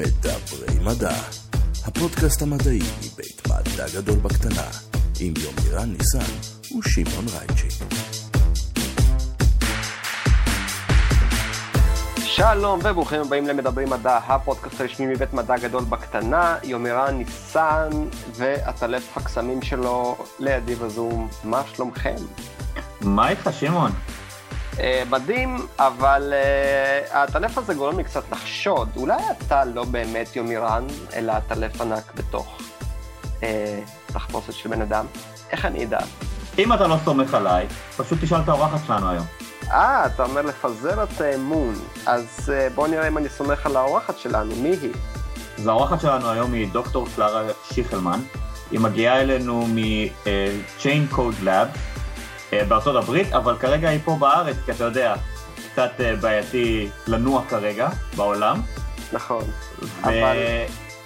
מדברי מדע, הפודקאסט המדעי מבית מדע גדול בקטנה, עם יומירן ניסן ושמעון רייצ'י. שלום וברוכים הבאים למדברים מדע, הפודקאסט הרשמי מבית מדע גדול בקטנה, יומירן ניסן ועטלף הקסמים שלו לידי בזום, מה שלומכם? מה איתך, שמעון? אה, מדהים, אבל אה, העטלף הזה גורם לי קצת לחשוד, אולי אתה לא באמת יומירן, אלא עטלף ענק בתוך אה, תחפושת של בן אדם? איך אני אדע? אם אתה לא סומך עליי, פשוט תשאל את האורחת שלנו היום. אה, אתה אומר לפזר את האמון, אז אה, בוא נראה אם אני סומך על האורחת שלנו, מי היא? אז האורחת שלנו היום היא דוקטור קלרה שיכלמן. היא מגיעה אלינו מ-Chain Code Lab אה, בארצות הברית, אבל כרגע היא פה בארץ, כי אתה יודע, קצת אה, בעייתי לנוע כרגע בעולם. נכון, אבל...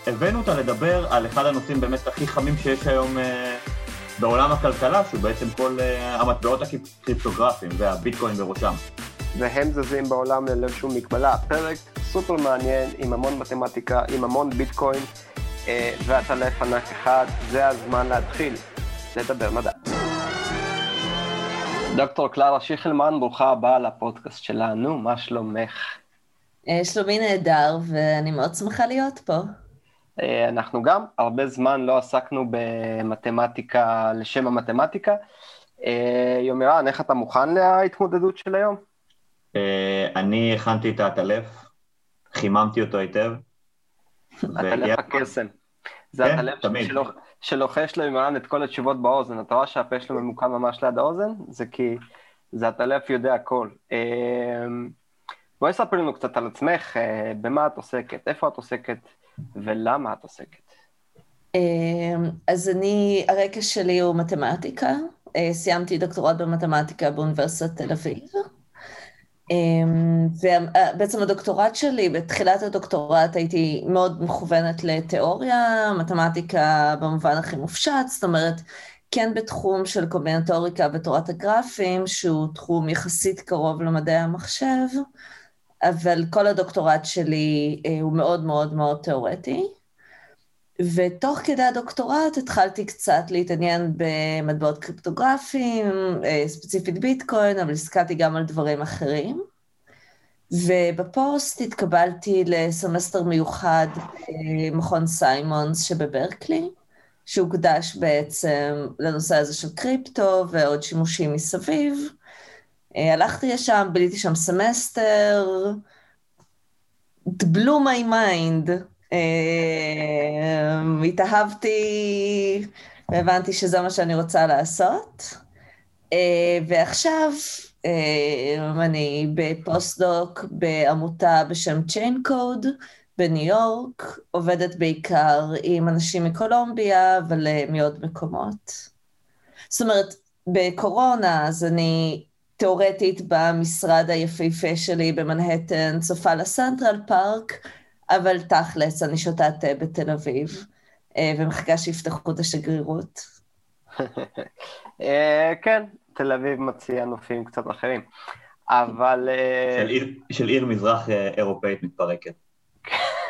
והבאנו אותה לדבר על אחד הנושאים באמת הכי חמים שיש היום אה, בעולם הכלכלה, שהוא בעצם כל אה, המטבעות הקריפטוגרפיים והביטקוין בראשם. והם זזים בעולם ללא שום מגבלה. פרק סופר מעניין, עם המון מתמטיקה, עם המון ביטקוין, אה, ועטלף ענק אחד, זה הזמן להתחיל לדבר מדע. דוקטור קלרה שיכלמן, ברוכה הבאה לפודקאסט שלנו, מה שלומך? אה, שלומי נהדר, ואני מאוד שמחה להיות פה. אה, אנחנו גם הרבה זמן לא עסקנו במתמטיקה לשם המתמטיקה. אה, יומירן, איך אתה מוכן להתמודדות של היום? אני הכנתי את העטלף, חיממתי אותו היטב. עטלף הקסם. זה כן, עטלף תמיד. שלוח- שלוחש ליומירן את כל התשובות באוזן. אתה רואה שהפה שלו ממוקם ממש ליד האוזן? זה כי זה עטלף יודע הכל. אה, בואי ספרי לנו קצת על עצמך, אה, במה את עוסקת, איפה את עוסקת ולמה את עוסקת. אה, אז אני, הרקע שלי הוא מתמטיקה. אה, סיימתי דוקטורט במתמטיקה באוניברסיטת תל אביב. ובעצם הדוקטורט שלי, בתחילת הדוקטורט הייתי מאוד מכוונת לתיאוריה, מתמטיקה במובן הכי מופשט, זאת אומרת, כן בתחום של קומבינטוריקה ותורת הגרפים, שהוא תחום יחסית קרוב למדעי המחשב, אבל כל הדוקטורט שלי אה, הוא מאוד מאוד מאוד תיאורטי. ותוך כדי הדוקטורט התחלתי קצת להתעניין במטבעות קריפטוגרפיים, אה, ספציפית ביטקוין, אבל הסתכלתי גם על דברים אחרים. ובפוסט התקבלתי לסמסטר מיוחד במכון סיימונס שבברקלי, שהוקדש בעצם לנושא הזה של קריפטו ועוד שימושים מסביב. אה, הלכתי לשם, ביליתי שם סמסטר, blew my mind. אה, התאהבתי והבנתי שזה מה שאני רוצה לעשות. אה, ועכשיו אה, אני בפוסט-דוק בעמותה בשם Chain Code בניו יורק, עובדת בעיקר עם אנשים מקולומביה, אבל אה, מקומות. זאת אומרת, בקורונה אז אני תיאורטית במשרד היפהפה שלי במנהטן, צופה לסנטרל פארק, אבל תכלס, אני שותה תה בתל אביב, אה, ומחכה שיפתחו את השגרירות. אה, כן, תל אביב מציע נופים קצת אחרים, אבל... אה, של עיר- מזרח אירופאית מתפרקת.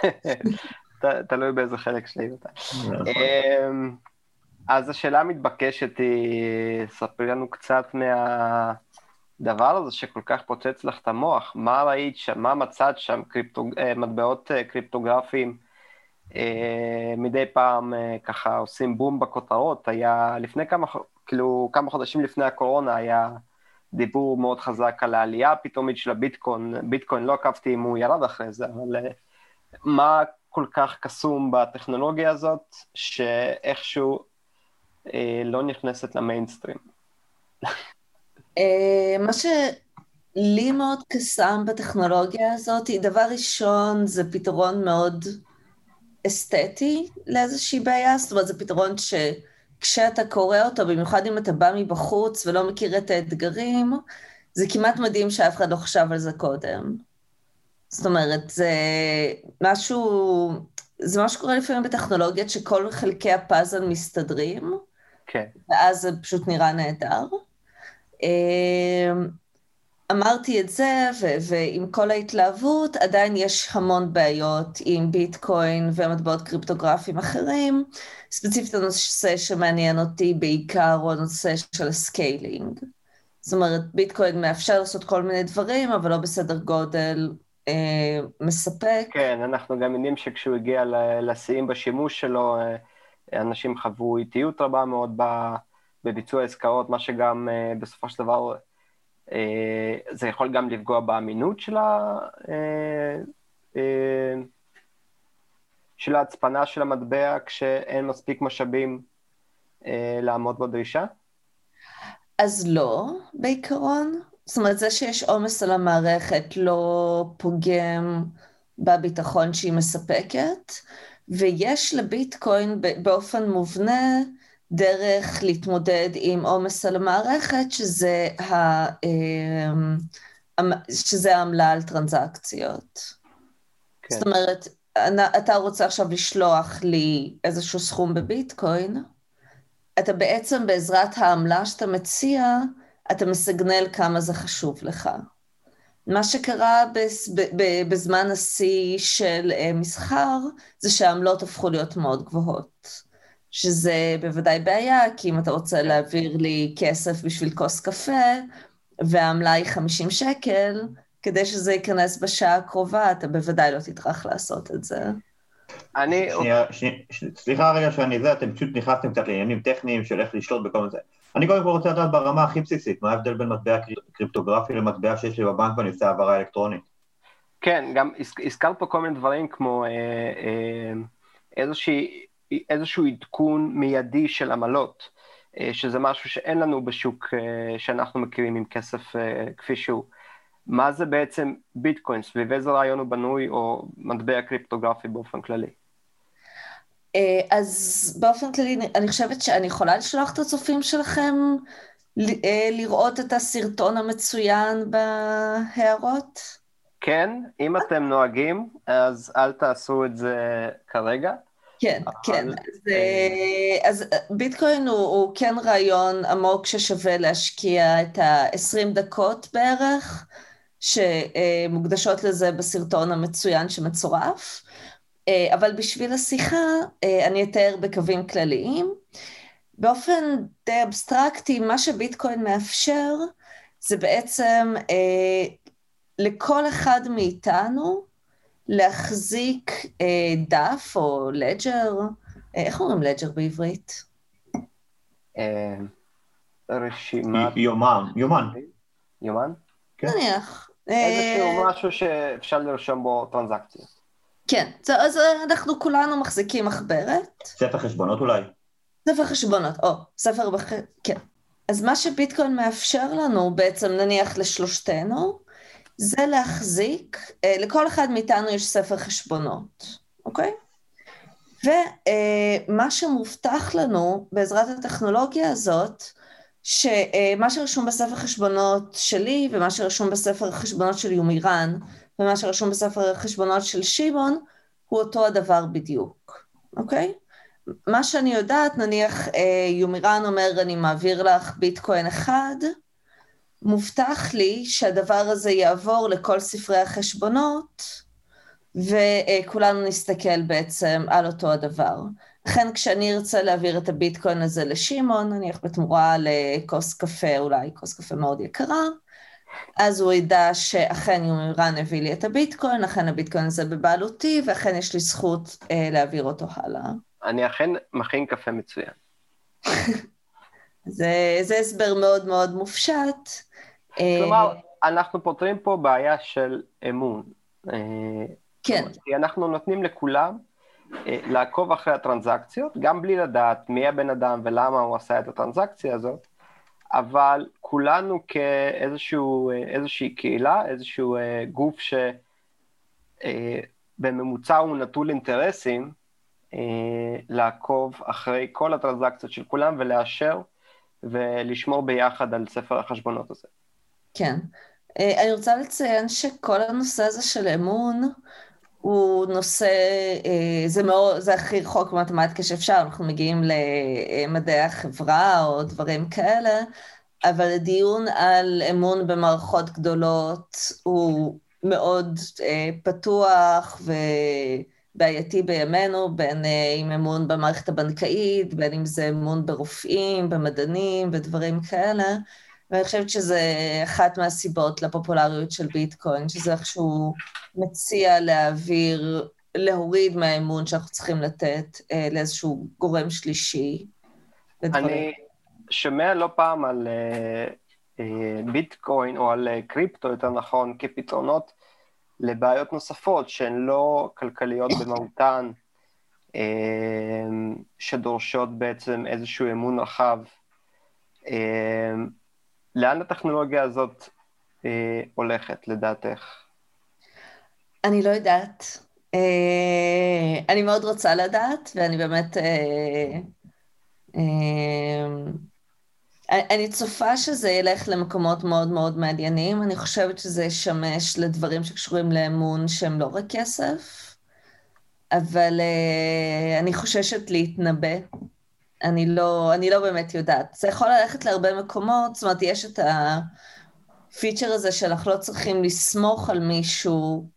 תלוי באיזה חלק של העיר אתה. נכון. אמ, אז השאלה המתבקשת היא, ספרי לנו קצת מהדבר הזה שכל כך פוצץ לך את המוח. מה ראית שם, מה מצאת שם, קריפטו, אה, מטבעות אה, קריפטוגרפיים אה, מדי פעם ככה עושים בום בכותרות. היה לפני כמה, כאילו, כמה חודשים לפני הקורונה היה דיבור מאוד חזק על העלייה הפתאומית של הביטקוין. ביטקוין, לא עקבתי אם הוא ירד אחרי זה, אבל מה כל כך קסום בטכנולוגיה הזאת, שאיכשהו אה, לא נכנסת למיינסטרים. אה, מה שלי מאוד קסם בטכנולוגיה הזאת, דבר ראשון, זה פתרון מאוד אסתטי לאיזושהי בעיה, זאת אומרת, זה פתרון שכשאתה קורא אותו, במיוחד אם אתה בא מבחוץ ולא מכיר את האתגרים, זה כמעט מדהים שאף אחד לא חשב על זה קודם. זאת אומרת, זה משהו, זה מה שקורה לפעמים בטכנולוגיות, שכל חלקי הפאזל מסתדרים, כן. ואז זה פשוט נראה נהדר. אמ, אמרתי את זה, ו- ועם כל ההתלהבות, עדיין יש המון בעיות עם ביטקוין ומטבעות קריפטוגרפיים אחרים. ספציפית הנושא שמעניין אותי בעיקר הוא הנושא של ה scaling. זאת אומרת, ביטקוין מאפשר לעשות כל מיני דברים, אבל לא בסדר גודל אה, מספק. כן, אנחנו גם יודעים שכשהוא הגיע לשיאים בשימוש שלו, אה, אנשים חוו איטיות רבה מאוד בביצוע עסקאות, מה שגם אה, בסופו של דבר, אה, זה יכול גם לפגוע באמינות של ה... של ההצפנה של המטבע כשאין מספיק משאבים לעמוד בדרישה? אז לא, בעיקרון. זאת אומרת, זה שיש עומס על המערכת לא פוגם בביטחון שהיא מספקת, ויש לביטקוין באופן מובנה דרך להתמודד עם עומס על המערכת, שזה, ה, אמ, שזה העמלה על טרנזקציות. כן. זאת אומרת, אתה רוצה עכשיו לשלוח לי איזשהו סכום בביטקוין, אתה בעצם בעזרת העמלה שאתה מציע, אתה מסגנל כמה זה חשוב לך. מה שקרה בזמן השיא של אה, מסחר, זה שהעמלות הפכו להיות מאוד גבוהות. שזה בוודאי בעיה, כי אם אתה רוצה להעביר לי כסף בשביל כוס קפה, והעמלה היא 50 שקל, כדי שזה ייכנס בשעה הקרובה, אתה בוודאי לא תטרח לעשות את זה. אני... שנייה, שנייה, סליחה רגע שאני זה, אתם פשוט נכנסתם קצת לעניינים טכניים של איך לשלוט בכל זה. אני קודם כל רוצה לדעת ברמה הכי בסיסית, מה ההבדל בין מטבע קריפטוגרפי למטבע שיש לי בבנק ואני עושה העברה אלקטרונית? כן, גם הזכרת פה כל מיני דברים כמו אה, אה, איזושהי, איזשהו עדכון מיידי של עמלות, אה, שזה משהו שאין לנו בשוק אה, שאנחנו מכירים עם כסף אה, כפי שהוא. מה זה בעצם ביטקוין, סביב איזה רעיון הוא בנוי, או מטבע קריפטוגרפי באופן כללי? אז באופן כללי, אני חושבת שאני יכולה לשלוח את הצופים שלכם לראות את הסרטון המצוין בהערות? כן, אם אתם נוהגים, אז אל תעשו את זה כרגע. כן. כן. אז, אה, אז ביטקוין הוא, הוא כן רעיון עמוק ששווה להשקיע את ה-20 דקות בערך, שמוקדשות לזה בסרטון המצוין שמצורף. אה, אבל בשביל השיחה אה, אני אתאר בקווים כלליים. באופן די אבסטרקטי, מה שביטקוין מאפשר זה בעצם אה, לכל אחד מאיתנו להחזיק אה, דף או לג'ר, אה, איך אומרים לג'ר בעברית? אה, רשימת... יומן, יומן. יומן? כן. נניח. איזשהו משהו שאפשר לרשום בו טרנזקציות. כן, אז אנחנו כולנו מחזיקים מחברת. ספר חשבונות אולי? ספר חשבונות, או, ספר בח... כן. אז מה שביטקוין מאפשר לנו, בעצם נניח לשלושתנו, זה להחזיק, אה, לכל אחד מאיתנו יש ספר חשבונות, אוקיי? ומה שמובטח לנו בעזרת הטכנולוגיה הזאת, שמה שרשום בספר חשבונות שלי ומה שרשום בספר חשבונות של יומירן, ומה שרשום בספר החשבונות של שמעון הוא אותו הדבר בדיוק, אוקיי? מה שאני יודעת, נניח אה, יומירן אומר, אני מעביר לך ביטקוין אחד, מובטח לי שהדבר הזה יעבור לכל ספרי החשבונות, וכולנו נסתכל בעצם על אותו הדבר. לכן כשאני ארצה להעביר את הביטקוין הזה לשמעון, נניח בתמורה לכוס קפה, אולי כוס קפה מאוד יקרה, אז הוא ידע שאכן יומירן הביא לי את הביטקוין, אכן הביטקוין הזה בבעלותי, ואכן יש לי זכות אה, להעביר אותו הלאה. אני אכן מכין קפה מצוין. זה, זה הסבר מאוד מאוד מופשט. אה, כלומר, אנחנו פותרים פה בעיה של אמון. אה, כן. כי אנחנו נותנים לכולם אה, לעקוב אחרי הטרנזקציות, גם בלי לדעת מי הבן אדם ולמה הוא עשה את הטרנזקציה הזאת, אבל כולנו כאיזושהי קהילה, איזשהו אה, גוף שבממוצע אה, הוא נטול אינטרסים, אה, לעקוב אחרי כל הטרנזקציות של כולם ולאשר ולשמור ביחד על ספר החשבונות הזה. כן. אני רוצה לציין שכל הנושא הזה של אמון, הוא נושא, זה, מאוד, זה הכי רחוק במתמטיקה שאפשר, אנחנו מגיעים למדעי החברה או דברים כאלה, אבל הדיון על אמון במערכות גדולות הוא מאוד אה, פתוח ובעייתי בימינו, בין אה, עם אמון במערכת הבנקאית, בין אם זה אמון ברופאים, במדענים ודברים כאלה. ואני חושבת שזה אחת מהסיבות לפופולריות של ביטקוין, שזה איכשהו מציע להעביר, להוריד מהאמון שאנחנו צריכים לתת אה, לאיזשהו גורם שלישי. אני שומע לא פעם על אה, אה, ביטקוין, או על אה, קריפטו, יותר נכון, כפתרונות לבעיות נוספות שהן לא כלכליות במהותן, אה, שדורשות בעצם איזשהו אמון רחב. אה, לאן הטכנולוגיה הזאת אה, הולכת, לדעתך? אני לא יודעת. אה, אני מאוד רוצה לדעת, ואני באמת... אה, אה, אני צופה שזה ילך למקומות מאוד מאוד מעניינים. אני חושבת שזה ישמש לדברים שקשורים לאמון שהם לא רק כסף, אבל uh, אני חוששת להתנבא אני לא, אני לא באמת יודעת. זה יכול ללכת להרבה מקומות, זאת אומרת, יש את הפיצ'ר הזה שאנחנו לא צריכים לסמוך על מישהו,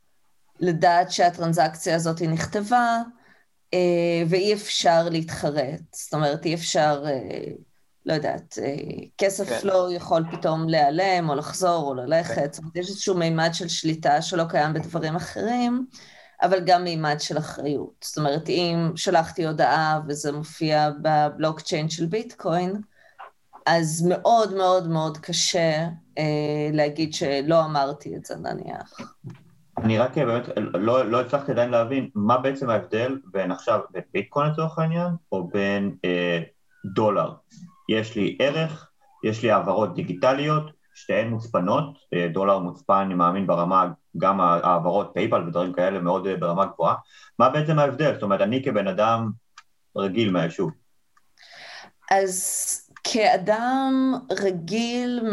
לדעת שהטרנזקציה הזאת נכתבה, אה, ואי אפשר להתחרט. זאת אומרת, אי אפשר, אה, לא יודעת, אה, כסף כן. לא יכול פתאום להיעלם, או לחזור, או ללכת. כן. זאת אומרת, יש איזשהו מימד של שליטה שלא קיים בדברים אחרים. אבל גם מימד של אחריות. זאת אומרת, אם שלחתי הודעה וזה מופיע בבלוקצ'יין של ביטקוין, אז מאוד מאוד מאוד קשה אה, להגיד שלא אמרתי את זה נניח. אני רק באמת לא, לא הצלחתי עדיין להבין מה בעצם ההבדל בין עכשיו, בין ביטקוין לצורך העניין, או בין אה, דולר. יש לי ערך, יש לי העברות דיגיטליות, שתיהן מוצפנות, אה, דולר מוצפן, אני מאמין, ברמה, גם העברות PayPal ודברים כאלה מאוד אה, ברמה גבוהה. מה בעצם ההבדל? זאת אומרת, אני כבן אדם רגיל מהיישוב. אז כאדם רגיל,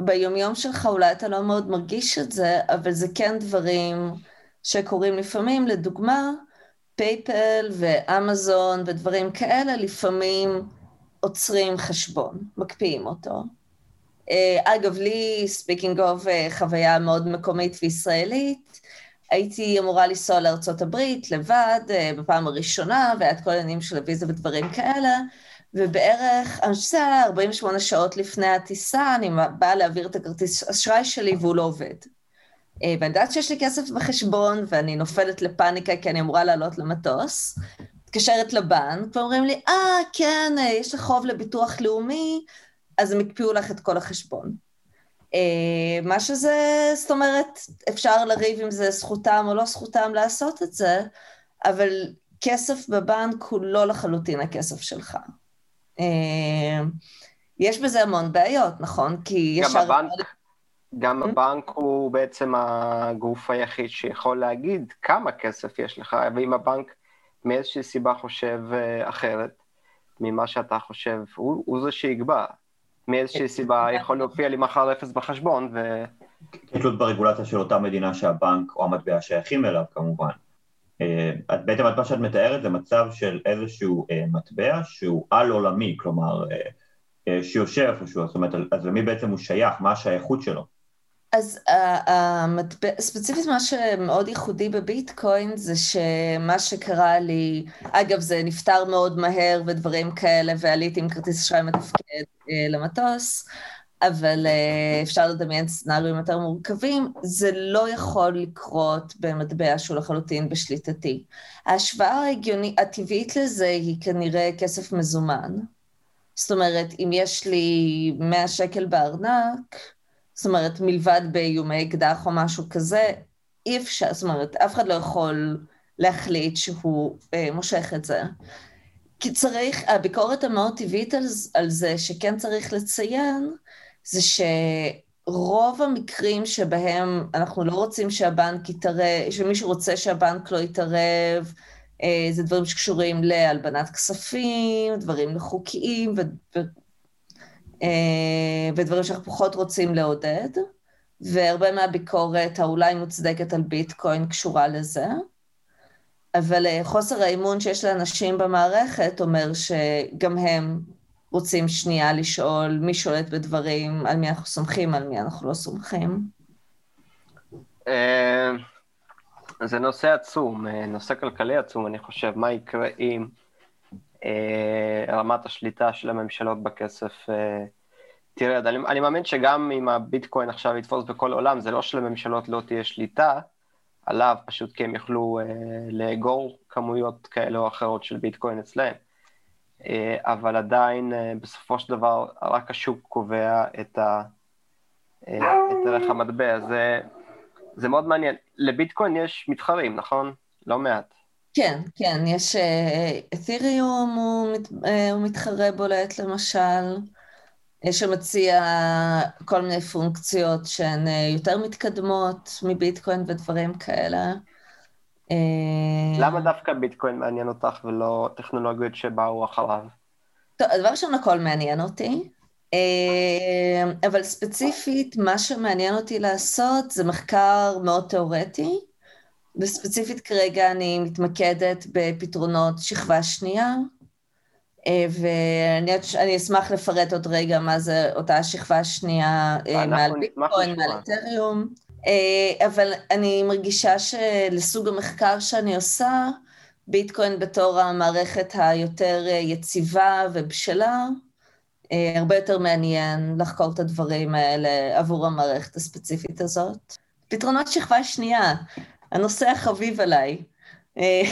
ביומיום שלך אולי אתה לא מאוד מרגיש את זה, אבל זה כן דברים שקורים לפעמים. לדוגמה, PayPal ואמזון ודברים כאלה לפעמים עוצרים חשבון, מקפיאים אותו. אה, אגב, לי, speaking of, אה, חוויה מאוד מקומית וישראלית. הייתי אמורה לנסוע הברית לבד אה, בפעם הראשונה, והיה את כל העניינים של הוויזה ודברים כאלה, ובערך, אני חושבת שזה היה 48 שעות לפני הטיסה, אני באה להעביר את הכרטיס אשראי שלי והוא לא עובד. ואני יודעת שיש לי כסף בחשבון, ואני נופלת לפאניקה כי אני אמורה לעלות למטוס. מתקשרת לבנק, ואומרים לי, אה, ah, כן, יש לך חוב לביטוח לאומי, אז הם הקפיאו לך את כל החשבון. אה, מה שזה, זאת אומרת, אפשר לריב אם זה זכותם או לא זכותם לעשות את זה, אבל כסף בבנק הוא לא לחלוטין הכסף שלך. אה, יש בזה המון בעיות, נכון? כי ישר... גם הבנק, גם הבנק הוא בעצם הגוף היחיד שיכול להגיד כמה כסף יש לך, ואם הבנק מאיזושהי סיבה חושב אה, אחרת ממה שאתה חושב, הוא, הוא זה שיקבע. מאיזושהי סיבה יכול להופיע לי מחר אפס בחשבון ו... תלות ברגולציה של אותה מדינה שהבנק או המטבע שייכים אליו כמובן. אה, את בעצם מה שאת מתארת זה מצב של איזשהו אה, מטבע שהוא על עולמי, כלומר אה, שיושב איפשהו, זאת אומרת, אז למי בעצם הוא שייך, מה השייכות שלו? אז המטבע, ספציפית מה שמאוד ייחודי בביטקוין זה שמה שקרה לי, אגב זה נפתר מאוד מהר ודברים כאלה ועליתי עם כרטיס אשראי מתפקד אה, למטוס, אבל אה, אפשר לדמיין סצנריונים יותר מורכבים, זה לא יכול לקרות במטבע שהוא לחלוטין בשליטתי. ההשוואה ההגיונית, הטבעית לזה היא כנראה כסף מזומן. זאת אומרת, אם יש לי 100 שקל בארנק, זאת אומרת, מלבד באיומי אקדח או משהו כזה, אי אפשר, זאת אומרת, אף אחד לא יכול להחליט שהוא אה, מושך את זה. כי צריך, הביקורת המאוד טבעית על, על זה, שכן צריך לציין, זה שרוב המקרים שבהם אנחנו לא רוצים שהבנק יתערב, שמישהו רוצה שהבנק לא יתערב, אה, זה דברים שקשורים להלבנת כספים, דברים לא חוקיים ודברים שאנחנו פחות רוצים לעודד, והרבה מהביקורת האולי מוצדקת על ביטקוין קשורה לזה. אבל אה, חוסר האמון שיש לאנשים במערכת אומר שגם הם רוצים שנייה לשאול מי שולט בדברים, על מי אנחנו סומכים, על מי אנחנו לא סומכים? אה, זה נושא עצום, אה, נושא כלכלי עצום, אני חושב, מה יקרה אם אה, רמת השליטה של הממשלות בכסף תרד. אני, אני מאמין שגם אם הביטקוין עכשיו יתפוס בכל העולם, זה לא שלממשלות לא תהיה שליטה עליו, פשוט כי הם יוכלו לאגור כמויות כאלה או אחרות של ביטקוין אצלהם. אבל עדיין, בסופו של דבר, רק השוק קובע את, ה, את ערך המטבע. זה... זה מאוד מעניין. לביטקוין יש מתחרים, נכון? לא מעט. כן, כן, יש אתיריום, אה, הוא, מת, uh, הוא מתחרה בולט למשל, שמציע כל מיני פונקציות שהן יותר מתקדמות מביטקוין ודברים כאלה. למה דווקא ביטקוין מעניין אותך ולא טכנולוגיות שבאו אחריו? טוב, הדבר ראשון, הכל מעניין אותי. אה, אבל ספציפית, מה שמעניין אותי לעשות זה מחקר מאוד תיאורטי, וספציפית כרגע אני מתמקדת בפתרונות שכבה שנייה, אה, ואני אשמח לפרט עוד רגע מה זה אותה שכבה שנייה אה, מעל ביטקוין, מעל אתריום, אבל אני מרגישה שלסוג המחקר שאני עושה, ביטקוין בתור המערכת היותר יציבה ובשלה, אה, הרבה יותר מעניין לחקור את הדברים האלה עבור המערכת הספציפית הזאת. פתרונות שכבה שנייה, הנושא החביב עליי. אה,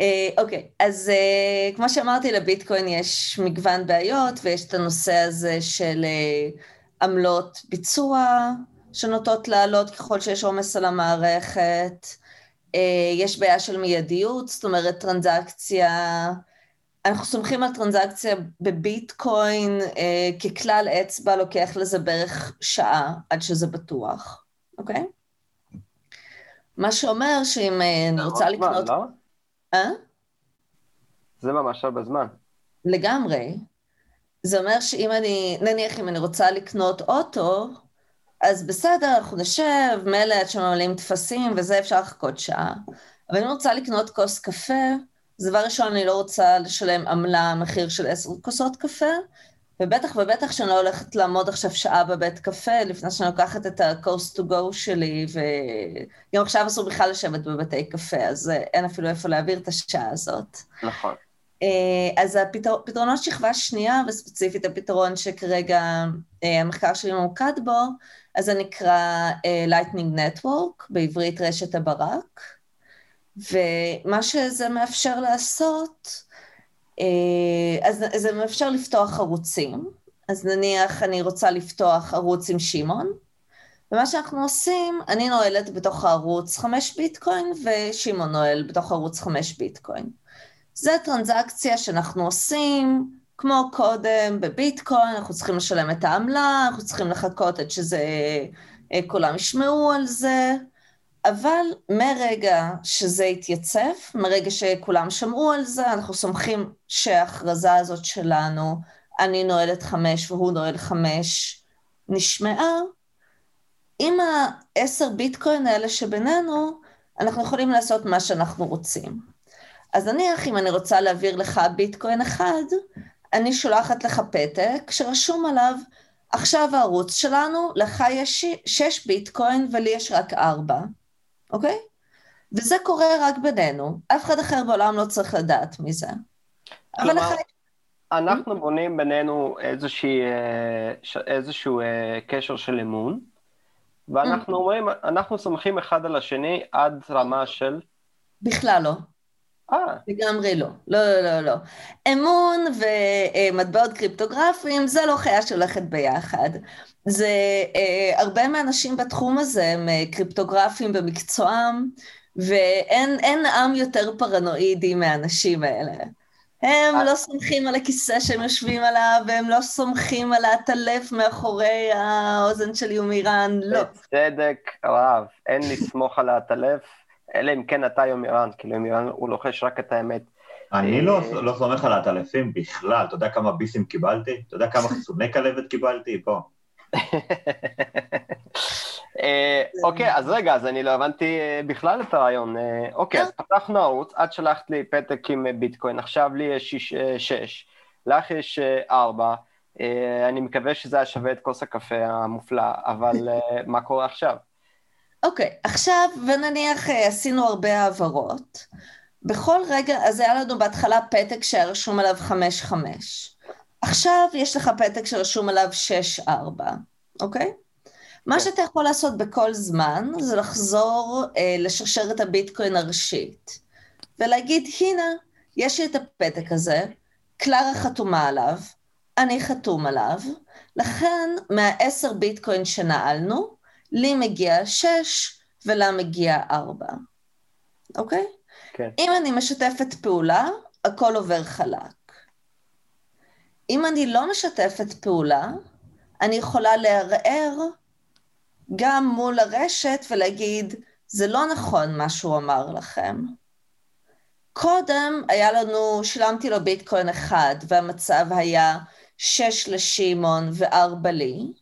אה, אוקיי, okay, אז uh, כמו שאמרתי, לביטקוין יש מגוון בעיות, ויש את הנושא הזה של uh, עמלות ביצוע שנוטות לעלות ככל שיש עומס על המערכת. Uh, יש בעיה של מיידיות, זאת אומרת טרנזקציה אנחנו סומכים על טרנזקציה בביטקוין, אה, ככלל אצבע לוקח לזה בערך שעה עד שזה בטוח, אוקיי? מה שאומר שאם אה, אני רוצה לקנות... לא? אה? זה ממש הרבה זמן. לגמרי. זה אומר שאם אני, נניח אם אני רוצה לקנות אוטו, אז בסדר, אנחנו נשב, מילא עד שממלאים טפסים וזה, אפשר לחכות שעה. אבל אם אני רוצה לקנות כוס קפה, אז דבר ראשון, אני לא רוצה לשלם עמלה, מחיר של עשר כוסות קפה, ובטח ובטח שאני לא הולכת לעמוד עכשיו שעה בבית קפה, לפני שאני לוקחת את ה-coast to go שלי, וגם עכשיו אסור בכלל לשבת בבתי קפה, אז אין אפילו איפה להעביר את השעה הזאת. נכון. אה, אז הפתרונות שכבה שנייה, וספציפית הפתרון שכרגע אה, המחקר שלי ממוקד בו, אז זה נקרא אה, Lightning Network, בעברית רשת הברק. ומה שזה מאפשר לעשות, אה, אז זה מאפשר לפתוח ערוצים. אז נניח אני רוצה לפתוח ערוץ עם שמעון, ומה שאנחנו עושים, אני נועלת בתוך הערוץ חמש ביטקוין, ושמעון נועל בתוך ערוץ חמש ביטקוין. זה טרנזקציה שאנחנו עושים, כמו קודם בביטקוין, אנחנו צריכים לשלם את העמלה, אנחנו צריכים לחכות עד שזה, אה, כולם ישמעו על זה, אבל מרגע שזה התייצב, מרגע שכולם שמעו על זה, אנחנו סומכים שההכרזה הזאת שלנו, אני נועלת חמש והוא נועל חמש, נשמעה, עם העשר ביטקוין האלה שבינינו, אנחנו יכולים לעשות מה שאנחנו רוצים. אז נניח אם אני רוצה להעביר לך ביטקוין אחד, אני שולחת לך פתק שרשום עליו, עכשיו הערוץ שלנו, לך יש שש ביטקוין ולי יש רק ארבע. אוקיי? וזה קורה רק בינינו, אף אחד אחר בעולם לא צריך לדעת מזה. אבל אחרי... אנחנו בונים בינינו איזושהי, אה, איזשהו אה, קשר של אמון, ואנחנו אומרים, אנחנו סומכים אחד על השני עד רמה של... בכלל לא. אה. לגמרי לא. לא, לא, לא, לא. אמון ומטבעות קריפטוגרפיים זה לא חיה שהולכת ביחד. זה, אה, הרבה מהאנשים בתחום הזה הם אה, קריפטוגרפים במקצועם, ואין עם יותר פרנואידי מהאנשים האלה. הם לא סומכים על הכיסא שהם יושבים עליו, והם לא סומכים על העטלף מאחורי האוזן של יומירן, לא. בצדק רב, אין לסמוך על העטלף, אלא אם כן אתה יומירן, כאילו יומירן הוא לוחש רק את האמת. אני לא, לא סומך על העטלפים בכלל, אתה יודע כמה ביסים קיבלתי? אתה יודע כמה חיסוני כלבת קיבלתי? פה. אה, אוקיי, אז רגע, אז אני לא הבנתי אה, בכלל את הרעיון. אה, אוקיי, אז פתחנו ערוץ, את שלחת לי פתק עם ביטקוין, עכשיו לי יש שש. לך יש ארבע, אני מקווה שזה היה שווה את כוס הקפה המופלא, אבל מה קורה עכשיו? אוקיי, okay, עכשיו, ונניח עשינו הרבה העברות. בכל רגע, אז היה לנו בהתחלה פתק שהיה רשום עליו חמש חמש. עכשיו יש לך פתק שרשום עליו שש ארבע, אוקיי? מה כן. שאתה יכול לעשות בכל זמן זה לחזור אה, לשרשרת הביטקוין הראשית ולהגיד, הנה, יש לי את הפתק הזה, קלרה חתומה עליו, אני חתום עליו, לכן מהעשר ביטקוין שנעלנו, לי מגיע שש ולה מגיע ארבע, אוקיי? כן. אם אני משתפת פעולה, הכל עובר חלק. אם אני לא משתפת פעולה, אני יכולה לערער גם מול הרשת ולהגיד, זה לא נכון מה שהוא אמר לכם. קודם היה לנו, שילמתי לו ביטקוין אחד, והמצב היה שש לשמעון וארבע לי.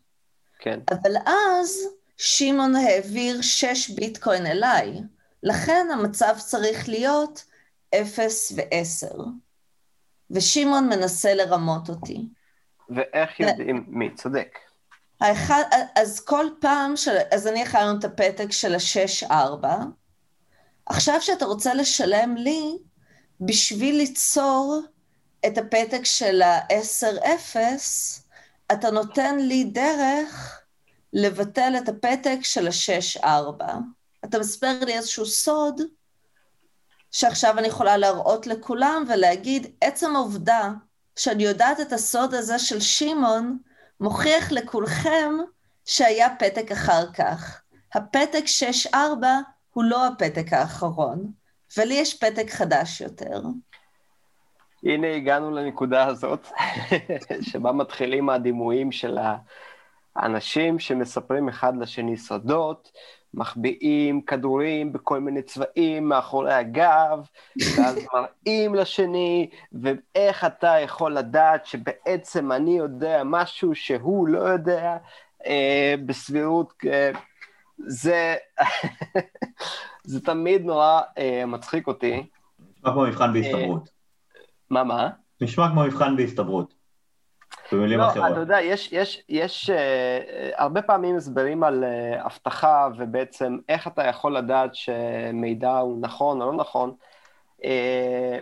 כן. אבל אז שמעון העביר שש ביטקוין אליי, לכן המצב צריך להיות אפס ועשר. ושמעון מנסה לרמות אותי. ואיך יודעים מי צודק? האחד, אז כל פעם, של, אז אני הכנה לנו את הפתק של השש-ארבע, עכשיו שאתה רוצה לשלם לי, בשביל ליצור את הפתק של ה-10-0, אתה נותן לי דרך לבטל את הפתק של השש-ארבע. אתה מספר לי איזשהו סוד, שעכשיו אני יכולה להראות לכולם ולהגיד, עצם העובדה שאני יודעת את הסוד הזה של שמעון, מוכיח לכולכם שהיה פתק אחר כך. הפתק 6-4 הוא לא הפתק האחרון, ולי יש פתק חדש יותר. הנה הגענו לנקודה הזאת, שבה מתחילים הדימויים של האנשים שמספרים אחד לשני סודות, מחביאים כדורים בכל מיני צבעים מאחורי הגב, ואז מראים לשני, ואיך אתה יכול לדעת שבעצם אני יודע משהו שהוא לא יודע, אה, בסבירות, אה, זה, זה תמיד נורא אה, מצחיק אותי. נשמע כמו מבחן בהסתברות. מה, מה? נשמע כמו מבחן בהסתברות. במילים לא, אחרות. אתה יודע, יש, יש, יש uh, הרבה פעמים הסברים על uh, אבטחה, ובעצם איך אתה יכול לדעת שמידע הוא נכון או לא נכון. Uh,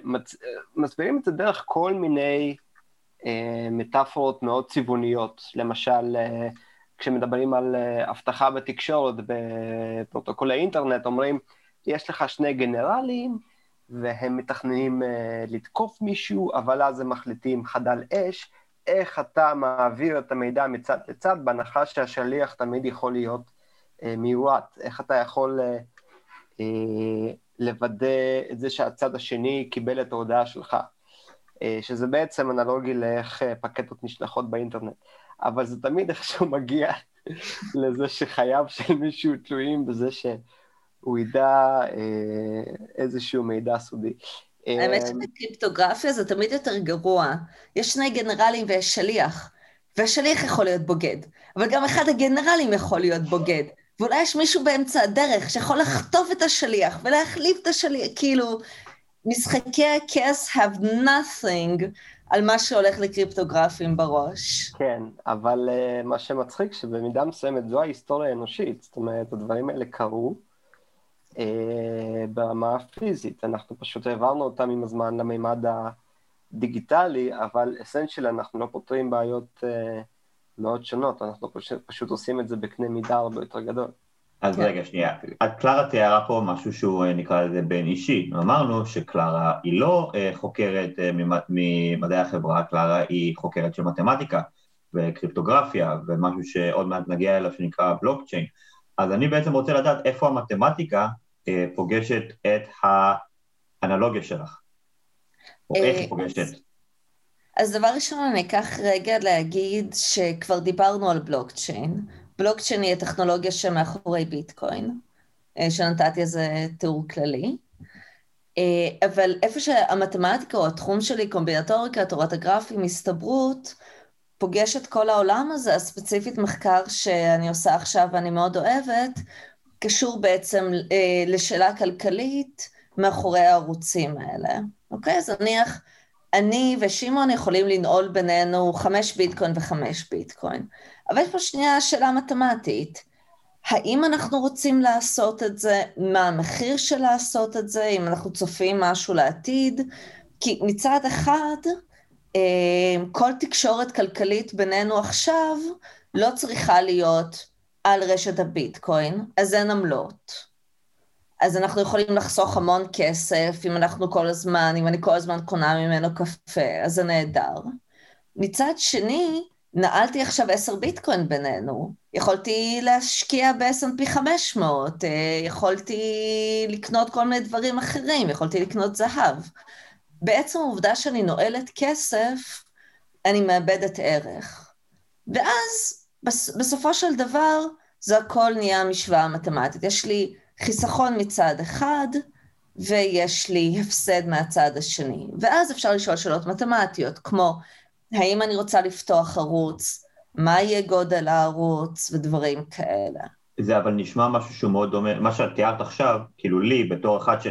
מצ... מסבירים את זה דרך כל מיני uh, מטאפורות מאוד צבעוניות. למשל, uh, כשמדברים על uh, אבטחה בתקשורת, בפרוטוקולי אינטרנט, אומרים, יש לך שני גנרלים, והם מתכננים uh, לתקוף מישהו, אבל אז הם מחליטים חדל אש, איך אתה מעביר את המידע מצד לצד, בהנחה שהשליח תמיד יכול להיות אה, מיועט. איך אתה יכול אה, אה, לוודא את זה שהצד השני קיבל את ההודעה שלך, אה, שזה בעצם אנלוגי לאיך אה, פקטות נשלחות באינטרנט. אבל זה תמיד איכשהו מגיע לזה שחייו של מישהו תלויים בזה שהוא ידע אה, איזשהו מידע סודי. האמת אמ, שבקריפטוגרפיה זה תמיד יותר גרוע. יש שני גנרלים ויש שליח, והשליח יכול להיות בוגד, אבל גם אחד הגנרלים יכול להיות בוגד. ואולי יש מישהו באמצע הדרך שיכול לחטוף את השליח ולהחליף את השליח, כאילו, משחקי הכס have nothing על מה שהולך לקריפטוגרפים בראש. כן, אבל uh, מה שמצחיק שבמידה מסוימת זו ההיסטוריה האנושית, זאת אומרת, הדברים האלה קרו, ברמה הפיזית, אנחנו פשוט העברנו אותם עם הזמן למימד הדיגיטלי, אבל אסנצ'ל אנחנו לא פותרים בעיות אה, מאוד שונות, אנחנו פשוט, פשוט עושים את זה בקנה מידה הרבה יותר גדול. אז כן. רגע, שנייה. קלרה תיארה פה משהו שהוא אה, נקרא לזה בין אישי. אמרנו שקלרה היא לא חוקרת ממדעי החברה, קלרה היא חוקרת של מתמטיקה וקריפטוגרפיה ומשהו שעוד מעט נגיע אליו שנקרא בלוקצ'יין. אז אני בעצם רוצה לדעת איפה המתמטיקה אה, פוגשת את האנלוגיה שלך, או איך היא אה, פוגשת. אז דבר ראשון אני אקח רגע להגיד שכבר דיברנו על בלוקצ'יין. בלוקצ'יין היא הטכנולוגיה שמאחורי ביטקוין, אה, שנתתי איזה תיאור כללי. אבל איפה שהמתמטיקה או התחום שלי, קומבינטוריקה, תורת הגרפים, הסתברות, פוגש את כל העולם הזה, הספציפית מחקר שאני עושה עכשיו ואני מאוד אוהבת, קשור בעצם אה, לשאלה כלכלית מאחורי הערוצים האלה. אוקיי? אז נניח אני ושמעון יכולים לנעול בינינו חמש ביטקוין וחמש ביטקוין. אבל יש פה שנייה שאלה מתמטית. האם אנחנו רוצים לעשות את זה? מה המחיר של לעשות את זה? אם אנחנו צופים משהו לעתיד? כי מצד אחד, אה, כל תקשורת כלכלית בינינו עכשיו לא צריכה להיות על רשת הביטקוין, אז אין עמלות. אז אנחנו יכולים לחסוך המון כסף אם אנחנו כל הזמן, אם אני כל הזמן קונה ממנו קפה, אז זה נהדר. מצד שני, נעלתי עכשיו עשר ביטקוין בינינו, יכולתי להשקיע ב-S&P 500, אה, יכולתי לקנות כל מיני דברים אחרים, יכולתי לקנות זהב. בעצם העובדה שאני נועלת כסף, אני מאבדת ערך. ואז, בסופו של דבר, זה הכל נהיה משוואה מתמטית. יש לי חיסכון מצד אחד, ויש לי הפסד מהצד השני. ואז אפשר לשאול שאלות מתמטיות, כמו, האם אני רוצה לפתוח ערוץ, מה יהיה גודל הערוץ, ודברים כאלה. זה אבל נשמע משהו שהוא מאוד דומה, מה שאת תיארת עכשיו, כאילו לי, בתור אחד ש...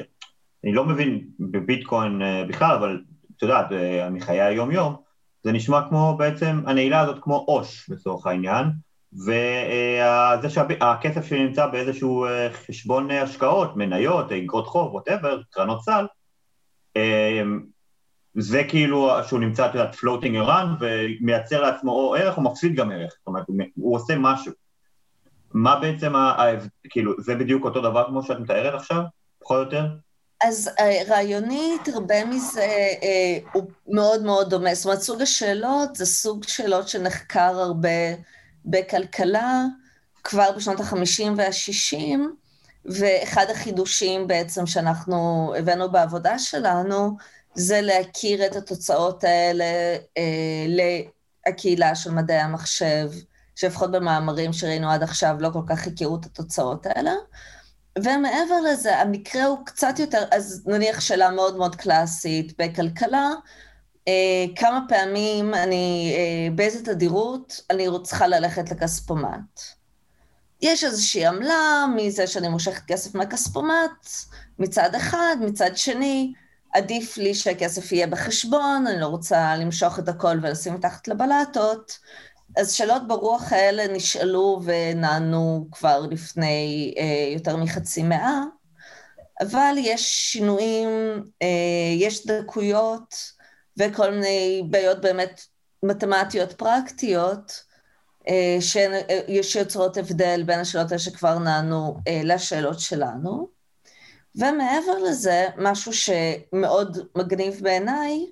אני לא מבין בביטקוין אה, בכלל, אבל את יודעת, אה, מחיי היום-יום, זה נשמע כמו בעצם, הנעילה הזאת כמו עו"ש לצורך העניין, וזה שהכסף שנמצא באיזשהו אה, חשבון השקעות, מניות, אגרות חוב, ווטאבר, קרנות סל, זה כאילו שהוא נמצא, את יודעת, floating around ומייצר לעצמו או ערך או מפסיד גם ערך, זאת אומרת, הוא עושה משהו. מה בעצם, ה... כאילו, זה בדיוק אותו דבר כמו שאת מתארת עכשיו, פחות או יותר? אז אה, רעיונית, הרבה מזה אה, הוא מאוד מאוד דומה. זאת אומרת, סוג השאלות זה סוג שאלות שנחקר הרבה בכלכלה כבר בשנות ה-50 וה-60, ואחד החידושים בעצם שאנחנו הבאנו בעבודה שלנו, זה להכיר את התוצאות האלה אה, לקהילה של מדעי המחשב, שלפחות במאמרים שראינו עד עכשיו לא כל כך הכירו את התוצאות האלה. ומעבר לזה, המקרה הוא קצת יותר, אז נניח שאלה מאוד מאוד קלאסית בכלכלה, כמה פעמים אני, אה, באיזה תדירות אני צריכה ללכת לכספומט. יש איזושהי עמלה מזה שאני מושכת כסף מהכספומט, מצד אחד, מצד שני, עדיף לי שהכסף יהיה בחשבון, אני לא רוצה למשוך את הכל ולשים מתחת לבלטות. אז שאלות ברוח האלה נשאלו ונענו כבר לפני אה, יותר מחצי מאה, אבל יש שינויים, אה, יש דקויות וכל מיני בעיות באמת מתמטיות פרקטיות, אה, שיוצרות הבדל בין השאלות האלה שכבר נענו אה, לשאלות שלנו. ומעבר לזה, משהו שמאוד מגניב בעיניי,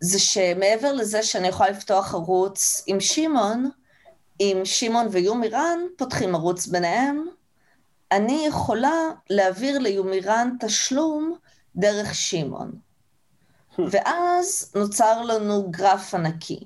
זה שמעבר לזה שאני יכולה לפתוח ערוץ עם שמעון, אם שמעון ויומירן פותחים ערוץ ביניהם, אני יכולה להעביר ליומירן תשלום דרך שמעון. ואז נוצר לנו גרף ענקי.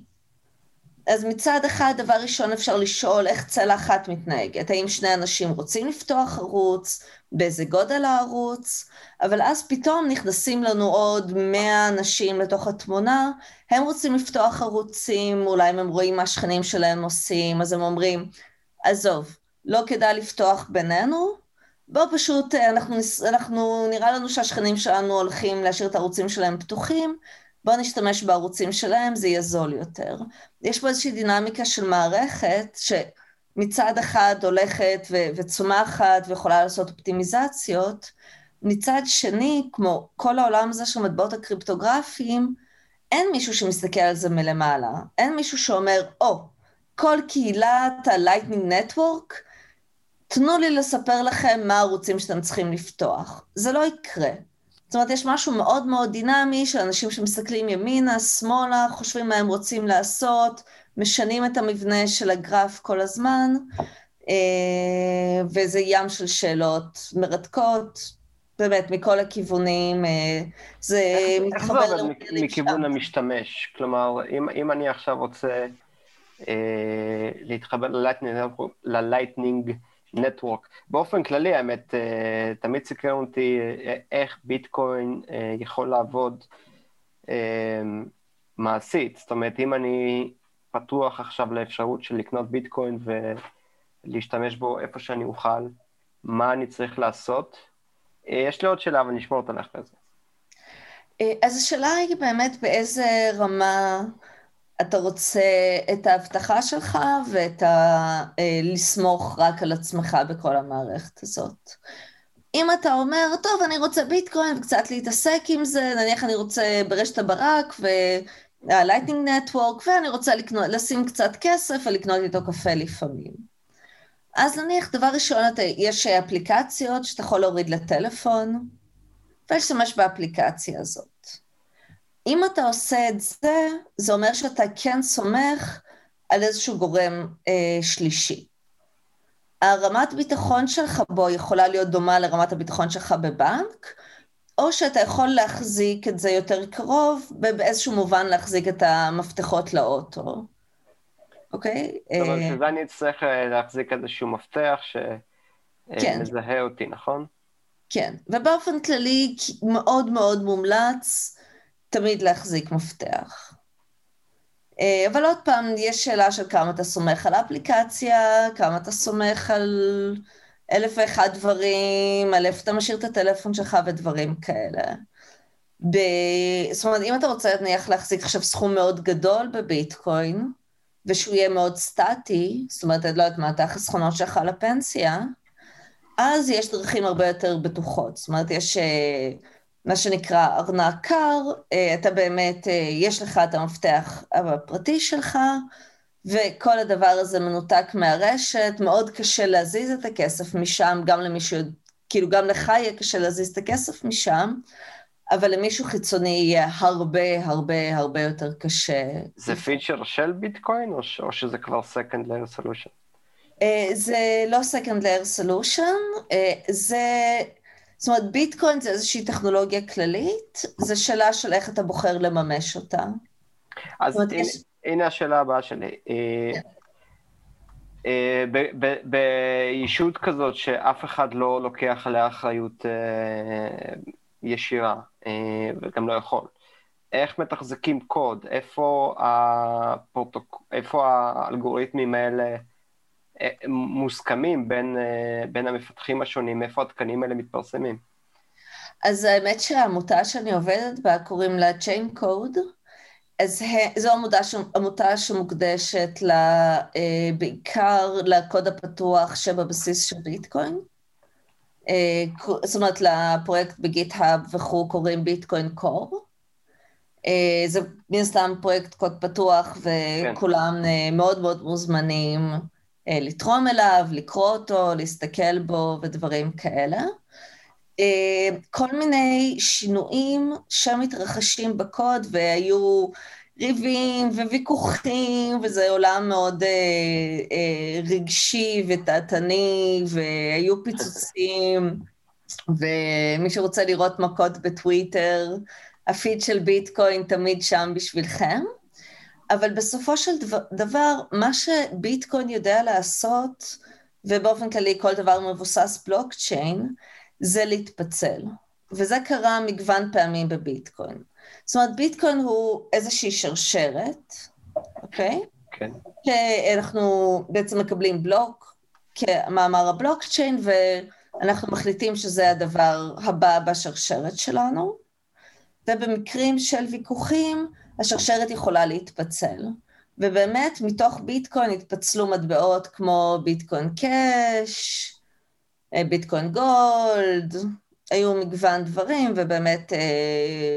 אז מצד אחד, דבר ראשון אפשר לשאול איך צלע אחת מתנהגת, האם שני אנשים רוצים לפתוח ערוץ, באיזה גודל הערוץ, אבל אז פתאום נכנסים לנו עוד 100 אנשים לתוך התמונה, הם רוצים לפתוח ערוצים, אולי הם רואים מה השכנים שלהם עושים, אז הם אומרים, עזוב, לא כדאי לפתוח בינינו, בואו פשוט, אנחנו, אנחנו, נראה לנו שהשכנים שלנו הולכים להשאיר את הערוצים שלהם פתוחים, בואו נשתמש בערוצים שלהם, זה יהיה זול יותר. יש פה איזושהי דינמיקה של מערכת שמצד אחד הולכת ו- וצומחת ויכולה לעשות אופטימיזציות, מצד שני, כמו כל העולם הזה של מטבעות הקריפטוגרפיים, אין מישהו שמסתכל על זה מלמעלה. אין מישהו שאומר, או, oh, כל קהילת ה-Lightning Network, תנו לי לספר לכם מה הערוצים שאתם צריכים לפתוח. זה לא יקרה. זאת אומרת, יש משהו מאוד מאוד דינמי של אנשים שמסתכלים ימינה, שמאלה, חושבים מה הם רוצים לעשות, משנים את המבנה של הגרף כל הזמן, אה, וזה ים של שאלות מרתקות, באמת, מכל הכיוונים, אה, זה מתחבר... איך זה עובד מכיוון המשתמש? כלומר, אם, אם אני עכשיו רוצה אה, להתחבר ל Lightning, Network. באופן כללי, האמת, אה, תמיד סקרן אותי אה, איך ביטקוין אה, יכול לעבוד מעשית. זאת אומרת, אם אני פתוח עכשיו לאפשרות של לקנות ביטקוין ולהשתמש בו איפה שאני אוכל, מה אני צריך לעשות? יש לי עוד שאלה, אבל נשמור אותה לזה. אה, אז השאלה היא באמת באיזה רמה אתה רוצה את ההבטחה שלך ואת ה... אה, לסמוך רק על עצמך בכל המערכת הזאת. אם אתה אומר, טוב, אני רוצה ביטקוין וקצת להתעסק עם זה, נניח אני רוצה ברשת הברק וה Lightning Network, ואני רוצה לקנות, לשים קצת כסף ולקנות איתו קפה לפעמים. אז נניח, דבר ראשון, אתה, יש אפליקציות שאתה יכול להוריד לטלפון, ולהשתמש באפליקציה הזאת. אם אתה עושה את זה, זה אומר שאתה כן סומך על איזשהו גורם אה, שלישי. הרמת ביטחון שלך בו יכולה להיות דומה לרמת הביטחון שלך בבנק, או שאתה יכול להחזיק את זה יותר קרוב, ובאיזשהו מובן להחזיק את המפתחות לאוטו. אוקיי? זאת אומרת, שזה אה, אני אצטרך אה, להחזיק איזשהו מפתח שמזהה כן. אותי, נכון? כן, ובאופן כללי מאוד מאוד מומלץ תמיד להחזיק מפתח. אה, אבל עוד פעם, יש שאלה של כמה אתה סומך על האפליקציה, כמה אתה סומך על אלף ואחד דברים, על איפה אתה משאיר את הטלפון שלך ודברים כאלה. ב... זאת אומרת, אם אתה רוצה נניח להחזיק עכשיו סכום מאוד גדול בביטקוין, ושהוא יהיה מאוד סטטי, זאת אומרת, אני לא יודעת מה, אתה החסכונות שלך לפנסיה, אז יש דרכים הרבה יותר בטוחות. זאת אומרת, יש אה, מה שנקרא ארנק קר, אה, אתה באמת, אה, יש לך את המפתח הפרטי שלך, וכל הדבר הזה מנותק מהרשת, מאוד קשה להזיז את הכסף משם, גם למישהו, כאילו גם לך יהיה קשה להזיז את הכסף משם, אבל למישהו חיצוני יהיה הרבה הרבה הרבה יותר קשה. זה פיצ'ר של ביטקוין, או, או שזה כבר second layer solution? Uh, זה לא second layer solution, זה, זאת אומרת ביטקוין זה איזושהי טכנולוגיה כללית, זה שאלה של איך אתה בוחר לממש אותה. אז הנה, יש... הנה השאלה הבאה שלי. Yeah. Uh, בישות כזאת שאף אחד לא לוקח עליה אחריות uh, ישירה, וגם לא יכול, איך מתחזקים קוד? איפה, הפורטוק... איפה האלגוריתמים האלה מוסכמים בין, אה, בין המפתחים השונים, איפה התקנים האלה מתפרסמים? אז האמת שהעמותה שאני עובדת בה קוראים לה Chain Code, אז זו עמותה, עמותה שמוקדשת לה, אה, בעיקר לקוד הפתוח שבבסיס של ביטקוין. אה, זאת אומרת, לפרויקט בגיט-האב וכו' קוראים ביטקוין קור. זה מן הסתם פרויקט קוד פתוח כן. וכולם כן. מאוד מאוד מוזמנים. אה, לתרום אליו, לקרוא אותו, להסתכל בו ודברים כאלה. אה, כל מיני שינויים שמתרחשים בקוד והיו ריבים וויכוחים, וזה עולם מאוד אה, רגשי ותעתני, והיו פיצוצים, ומי שרוצה לראות מכות בטוויטר, הפיד של ביטקוין תמיד שם בשבילכם. אבל בסופו של דבר, מה שביטקוין יודע לעשות, ובאופן כללי כל דבר מבוסס בלוקצ'יין, זה להתפצל. וזה קרה מגוון פעמים בביטקוין. זאת אומרת, ביטקוין הוא איזושהי שרשרת, אוקיי? כן. שאנחנו בעצם מקבלים בלוק, כמאמר הבלוקצ'יין, ואנחנו מחליטים שזה הדבר הבא בשרשרת שלנו. ובמקרים של ויכוחים, השרשרת יכולה להתפצל. ובאמת, מתוך ביטקוין התפצלו מטבעות כמו ביטקוין קאש, אה, ביטקוין גולד, היו מגוון דברים, ובאמת, אה,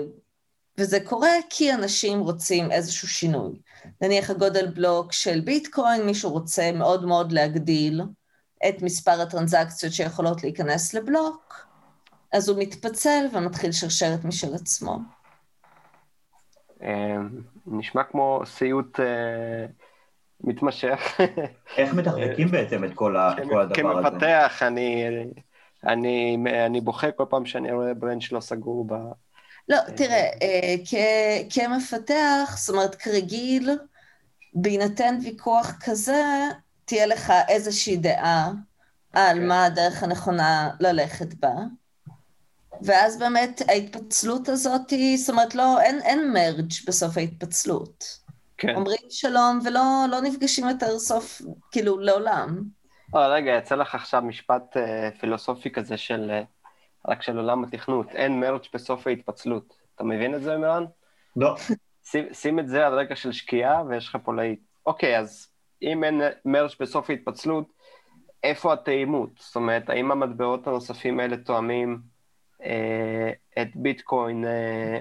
וזה קורה כי אנשים רוצים איזשהו שינוי. נניח הגודל בלוק של ביטקוין, מישהו רוצה מאוד מאוד להגדיל את מספר הטרנזקציות שיכולות להיכנס לבלוק, אז הוא מתפצל ומתחיל שרשרת משל עצמו. אמ, נשמע כמו סיוט אה, מתמשך. איך מתחזקים בעצם את כל הדבר הזה? כמפתח, אני, אני, אני בוכה כל פעם שאני רואה ברנץ' לא סגור ב... לא, תראה, אה, כמפתח, זאת אומרת, כרגיל, בהינתן ויכוח כזה, תהיה לך איזושהי דעה על כן. מה הדרך הנכונה ללכת בה. ואז באמת ההתפצלות הזאת, זאת אומרת, לא, אין, אין מרג' בסוף ההתפצלות. כן. אומרים שלום ולא לא נפגשים יותר סוף, כאילו, לעולם. או, אה, רגע, יצא לך עכשיו משפט אה, פילוסופי כזה של, אה, רק של עולם התכנות, אין מרג' בסוף ההתפצלות. אתה מבין את זה, מירן? לא. שים, שים את זה על רקע של שקיעה, ויש לך פה להיט. אוקיי, אז אם אין מרש בסוף ההתפצלות, איפה התאימות? זאת אומרת, האם המטבעות הנוספים האלה תואמים את ביטקוין? אה,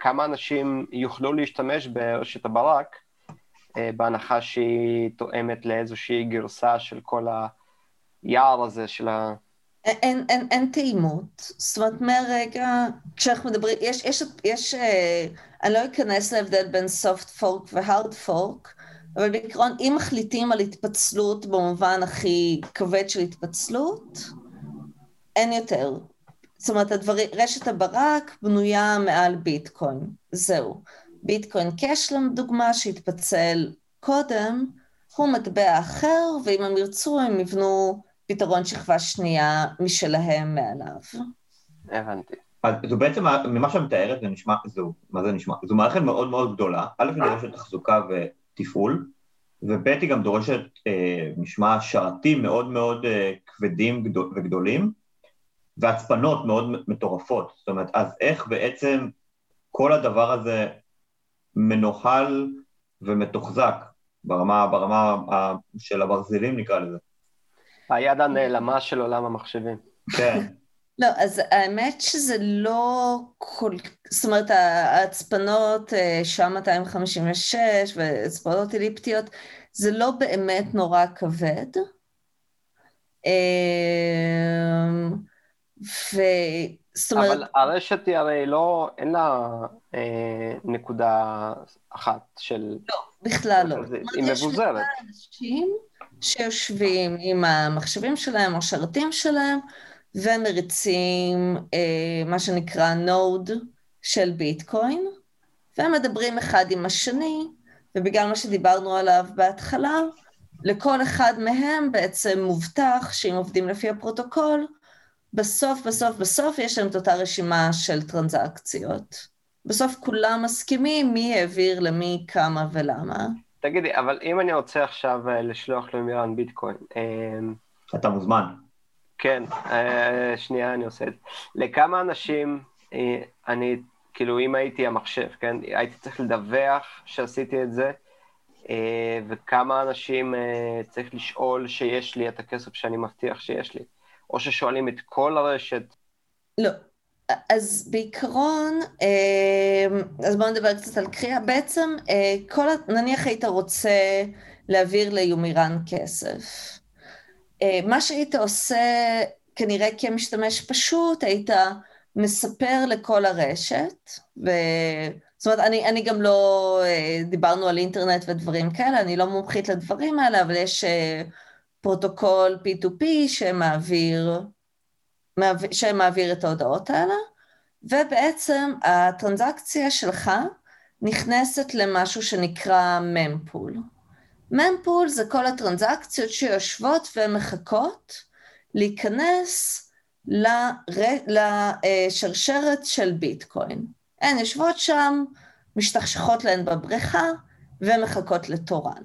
כמה אנשים יוכלו להשתמש ברשת הברק, אה, בהנחה שהיא תואמת לאיזושהי גרסה של כל היער הזה של ה... אין, אין, אין טעימות, זאת אומרת מהרגע, כשאנחנו מדברים, יש, יש, יש, אה, אני לא אכנס להבדל בין soft fork ו-hard fork, אבל בעיקרון אם מחליטים על התפצלות במובן הכי כבד של התפצלות, אין יותר. זאת אומרת, הדבר, רשת הברק בנויה מעל ביטקוין, זהו. ביטקוין קאש לדוגמה, שהתפצל קודם, הוא מטבע אחר, ואם הם ירצו הם יבנו פתרון שכבה שנייה משלהם מעליו. הבנתי. אז זו בעצם, ממה שאת מתארת, זה נשמע, זו, מה זה נשמע? זו מערכת מאוד מאוד גדולה, א' היא דורשת תחזוקה ותפעול, וב' היא גם דורשת, אה, נשמע, שרתים מאוד מאוד אה, כבדים גדול, וגדולים, והצפנות מאוד מטורפות. זאת אומרת, אז איך בעצם כל הדבר הזה מנוהל ומתוחזק ברמה, ברמה של הברזילים נקרא לזה? היד הנעלמה של עולם המחשבים. כן. לא, אז האמת שזה לא כל... זאת אומרת, ההצפנות, אה, שעה 256 והצפנות אליפטיות, זה לא באמת נורא כבד. ו... זאת אומרת... אבל הרשת היא הרי לא, אין לה אה, נקודה אחת של... לא, בכלל לא. היא מבוזרת. יש אנשים שיושבים עם המחשבים שלהם או שרתים שלהם, ומריצים אה, מה שנקרא נוד של ביטקוין, והם מדברים אחד עם השני, ובגלל מה שדיברנו עליו בהתחלה, לכל אחד מהם בעצם מובטח שאם עובדים לפי הפרוטוקול, בסוף, בסוף, בסוף יש להם את אותה רשימה של טרנזקציות. בסוף כולם מסכימים מי העביר למי, כמה ולמה. תגידי, אבל אם אני רוצה עכשיו אה, לשלוח למירן ביטקוין... אה, אתה מוזמן. כן, אה, שנייה, אני עושה את זה. לכמה אנשים אני, כאילו, אם הייתי המחשב, כן, הייתי צריך לדווח שעשיתי את זה, וכמה אנשים צריך לשאול שיש לי את הכסף שאני מבטיח שיש לי, או ששואלים את כל הרשת. לא, אז בעיקרון, אמ, אז בואו נדבר קצת על קריאה. בעצם, אה, כל, נניח היית רוצה להעביר ליומירן כסף. אה, מה שהיית עושה, כנראה כמשתמש פשוט, היית מספר לכל הרשת, ו... זאת אומרת, אני, אני גם לא, אה, דיברנו על אינטרנט ודברים כאלה, אני לא מומחית לדברים האלה, אבל יש פרוטוקול P2P שמעביר שמעביר את ההודעות האלה, ובעצם הטרנזקציה שלך נכנסת למשהו שנקרא mempool. ממפול זה כל הטרנזקציות שיושבות ומחכות להיכנס לשרשרת של ביטקוין. הן יושבות שם, משתכשכות להן בבריכה ומחכות לתורן.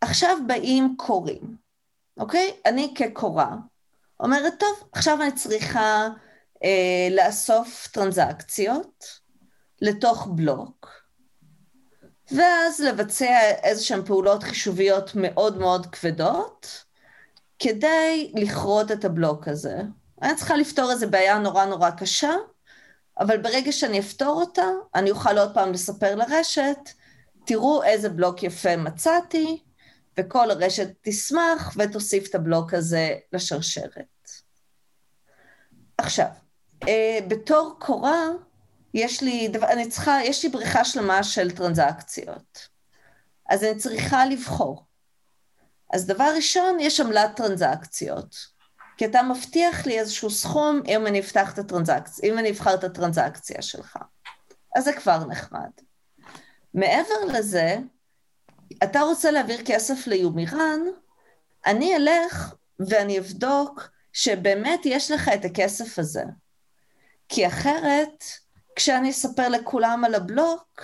עכשיו באים קוראים, אוקיי? אני כקורא אומרת, טוב, עכשיו אני צריכה אה, לאסוף טרנזקציות לתוך בלוק, ואז לבצע איזה שהן פעולות חישוביות מאוד מאוד כבדות, כדי לכרות את הבלוק הזה. אני צריכה לפתור איזו בעיה נורא נורא קשה, אבל ברגע שאני אפתור אותה, אני אוכל עוד פעם לספר לרשת, תראו איזה בלוק יפה מצאתי, וכל הרשת תשמח ותוסיף את הבלוק הזה לשרשרת. עכשיו, אה, בתור קורא, יש לי, דבר, אני צריכה, יש לי בריכה שלמה של טרנזקציות. אז אני צריכה לבחור. אז דבר ראשון, יש עמלת טרנזקציות. כי אתה מבטיח לי איזשהו סכום אם אני אפתח את הטרנזקציה, אם אני אבחר את הטרנזקציה שלך. אז זה כבר נחמד. מעבר לזה, אתה רוצה להעביר כסף ליומירן, אני אלך ואני אבדוק שבאמת יש לך את הכסף הזה. כי אחרת, כשאני אספר לכולם על הבלוק,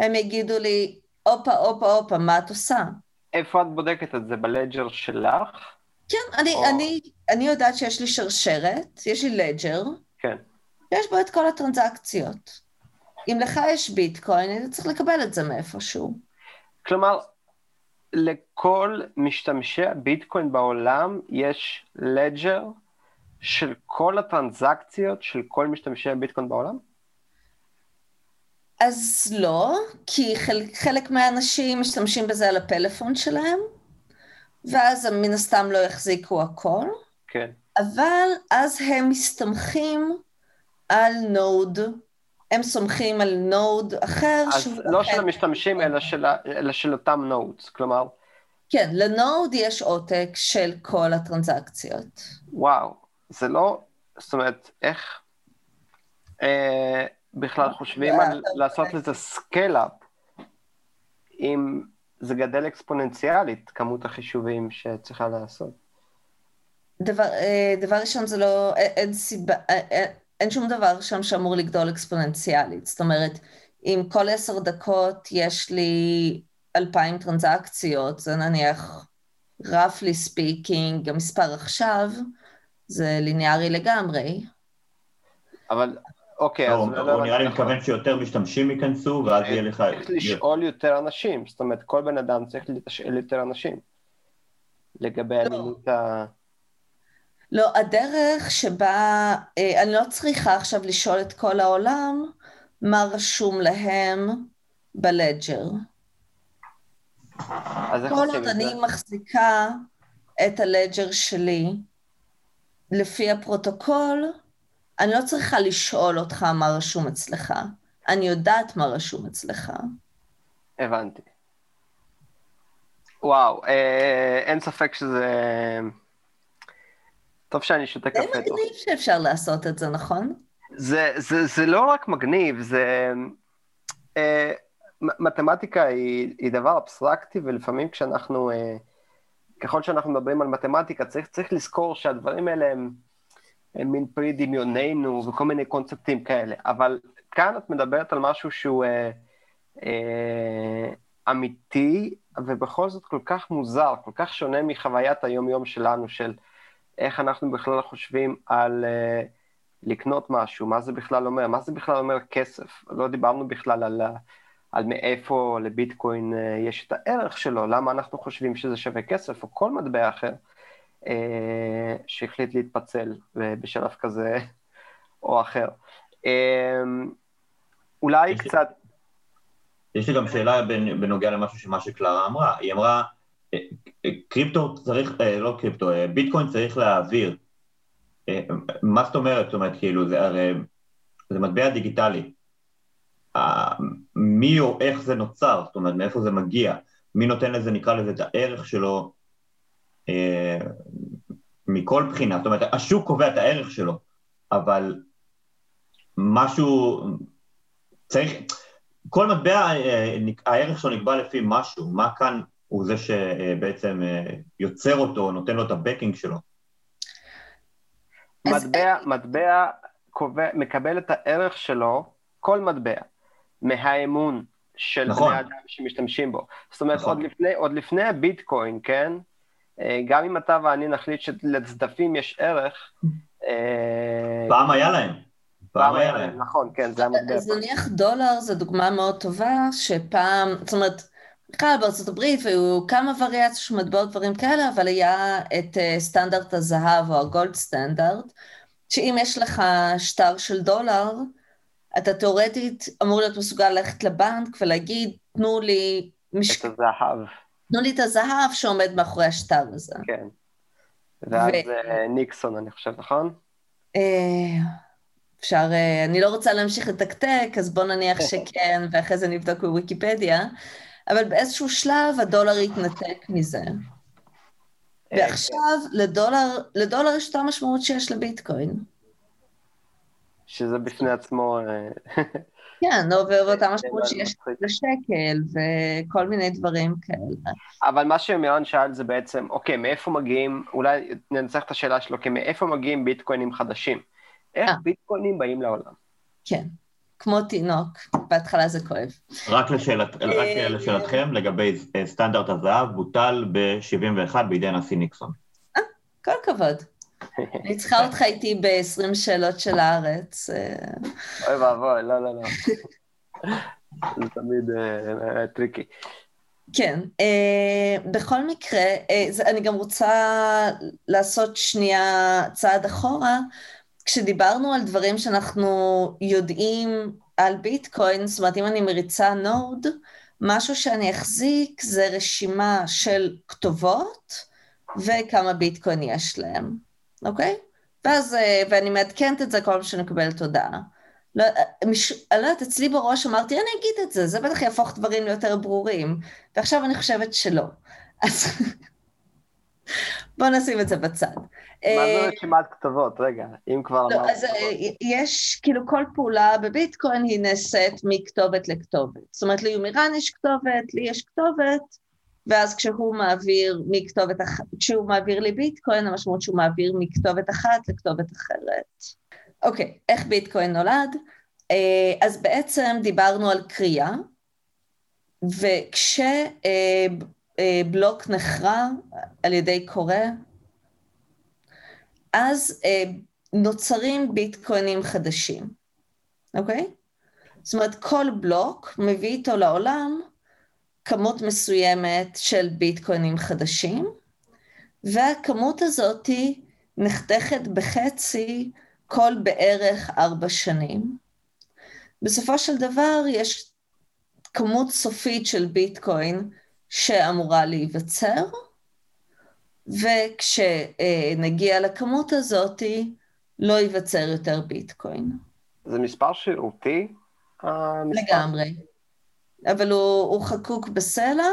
הם יגידו לי, הופה, הופה, הופה, מה את עושה? איפה את בודקת את זה? בלג'ר שלך? כן, אני, או... אני, אני יודעת שיש לי שרשרת, יש לי לג'ר. כן. יש בו את כל הטרנזקציות. אם לך יש ביטקוין, אתה צריך לקבל את זה מאיפשהו. כלומר, לכל משתמשי הביטקוין בעולם יש לג'ר של כל הטרנזקציות של כל משתמשי הביטקוין בעולם? אז לא, כי חלק, חלק מהאנשים משתמשים בזה על הפלאפון שלהם, ואז הם מן הסתם לא יחזיקו הכל. כן. אבל אז הם מסתמכים על נוד, הם סומכים על node אחר. אז לא של המשתמשים, אלא של, אלא של אותם nodes, כלומר... כן, ל node יש עותק של כל הטרנזקציות. וואו, זה לא, זאת אומרת, איך אה, בכלל חושבים על לעשות לזה scale-up, אם זה גדל אקספוננציאלית, כמות החישובים שצריכה לעשות. דבר, אה, דבר ראשון, זה לא, אין סיבה, אין, אין שום דבר שם שאמור לגדול אקספוננציאלית. זאת אומרת, אם כל עשר דקות יש לי אלפיים טרנזקציות, זה נניח, roughly speaking, המספר עכשיו, זה ליניארי לגמרי. אבל, אוקיי, לא, אז... הוא נראה לי מתכוון שיותר משתמשים ייכנסו, ואז יהיה לך... צריך לשאול יותר אנשים, זאת אומרת, כל בן אדם צריך לתשאל יותר אנשים לגבי לא. אמינות ה... לא, הדרך שבה, אה, אני לא צריכה עכשיו לשאול את כל העולם מה רשום להם בלג'ר. כל עוד את זה? אני מחזיקה את הלג'ר שלי לפי הפרוטוקול, אני לא צריכה לשאול אותך מה רשום אצלך. אני יודעת מה רשום אצלך. הבנתי. וואו, אה, אין ספק שזה... טוב שאני שותה זה קפה טוב. מגניב שאפשר לעשות את זה, נכון? זה, זה, זה לא רק מגניב, זה... אה, מתמטיקה היא, היא דבר אבסטרקטי, ולפעמים כשאנחנו... אה, ככל שאנחנו מדברים על מתמטיקה, צריך, צריך לזכור שהדברים האלה הם, הם מין פרי דמיוננו וכל מיני קונספטים כאלה. אבל כאן את מדברת על משהו שהוא אה, אה, אמיתי, ובכל זאת כל כך מוזר, כל כך שונה מחוויית היום-יום שלנו, של איך אנחנו בכלל חושבים על אה, לקנות משהו, מה זה בכלל אומר, מה זה בכלל אומר כסף. לא דיברנו בכלל על, על מאיפה לביטקוין אה, יש את הערך שלו, למה אנחנו חושבים שזה שווה כסף, או כל מטבע אחר אה, שהחליט להתפצל בשלב כזה או אחר. אה, אולי יש לי- קצת... יש לי גם שאלה בנ- בנוגע למשהו שמה שקלרה אמרה. היא אמרה, קריפטו צריך, אה, לא קריפטו, אה, ביטקוין צריך להעביר. אה, מה זאת אומרת? זאת אומרת, כאילו, זה הרי, זה מטבע דיגיטלי. מי או איך זה נוצר? זאת אומרת, מאיפה זה מגיע? מי נותן לזה, נקרא לזה, את הערך שלו מכל בחינה? זאת אומרת, השוק קובע את הערך שלו, אבל משהו, צריך, כל מטבע, הערך שלו נקבע לפי משהו, מה כאן הוא זה שבעצם אה, יוצר אותו, נותן לו את הבקינג שלו. מטבע, מטבע קובע, מקבל את הערך שלו, כל מטבע, מהאמון של נכון. בני אדם שמשתמשים בו. זאת אומרת, נכון. עוד, לפני, עוד לפני הביטקוין, כן? אה, גם אם אתה ואני נחליט שלצדפים יש ערך, אה, פעם היה להם, פעם היה להם. נכון, כן, זה המטבע. אז נניח דולר זו דוגמה מאוד טובה, שפעם, זאת אומרת, בכלל בארצות הברית והיו כמה וריאציות של מטבעות דברים כאלה, אבל היה את אה, סטנדרט הזהב או הגולד סטנדרט, שאם יש לך שטר של דולר, אתה תאורטית אמור להיות מסוגל ללכת לבנק ולהגיד, תנו לי, מש... את הזהב, תנו לי את הזהב שעומד מאחורי השטר הזה. כן. ואז ו- אה, ניקסון, אני חושב, נכון? אה, אפשר, אני לא רוצה להמשיך לתקתק, אז בוא נניח שכן, ואחרי זה נבדוק בוויקיפדיה, אבל באיזשהו שלב הדולר התנתק מזה. אה, ועכשיו לדולר, לדולר יש אותה משמעות שיש לביטקוין. שזה בפני עצמו... אה, כן, לא, ואותה זה משמעות שיש. לשקל וכל מיני דברים כאלה. אבל מה שמירן שאל זה בעצם, אוקיי, מאיפה מגיעים, אולי ננצח את השאלה שלו, כי מאיפה מגיעים ביטקוינים חדשים? איך אה. ביטקוינים באים לעולם? כן, כמו תינוק, בהתחלה זה כואב. רק, לשאלת, רק לשאלתכם, לגבי אה, סטנדרט הזהב, בוטל ב-71 בידי הנשיא ניקסון. כל הכבוד. אני צריכה אותך איתי ב-20 שאלות של הארץ. אה. אוי ואבוי, לא, לא, לא. זה תמיד אה, tricky. כן, בכל מקרה, אני גם רוצה לעשות שנייה צעד אחורה. כשדיברנו על דברים שאנחנו יודעים על ביטקוין, זאת אומרת, אם אני מריצה node, משהו שאני אחזיק זה רשימה של כתובות וכמה ביטקוין יש להם, אוקיי? ואז, uh, ואני מעדכנת את זה כל פעם שאני מקבלת הודעה. לא, מש... אני לא יודעת, אצלי בראש אמרתי, אני אגיד את זה, זה בטח יהפוך דברים ליותר ברורים. ועכשיו אני חושבת שלא. אז בואו נשים את זה בצד. מה זה אה, רשימת כתובות? רגע, אם כבר לא, אמרת... אז אה, יש, כאילו כל פעולה בביטקוין היא נעשית מכתובת לכתובת. זאת אומרת, ליומירן יש כתובת, לי יש כתובת, ואז כשהוא מעביר מכתובת אחת, כשהוא מעביר לי ביטקוין, המשמעות שהוא מעביר מכתובת אחת לכתובת אחרת. אוקיי, איך ביטקוין נולד? אה, אז בעצם דיברנו על קריאה, וכשבלוק נחרע על ידי קורא, אז אה, נוצרים ביטקוינים חדשים, אוקיי? זאת אומרת, כל בלוק מביא איתו לעולם כמות מסוימת של ביטקוינים חדשים, והכמות הזאת נחתכת בחצי כל בערך ארבע שנים. בסופו של דבר יש כמות סופית של ביטקוין שאמורה להיווצר, וכשנגיע לכמות הזאת, לא ייווצר יותר ביטקוין. זה מספר שרירותי? לגמרי. אבל הוא, הוא חקוק בסלע,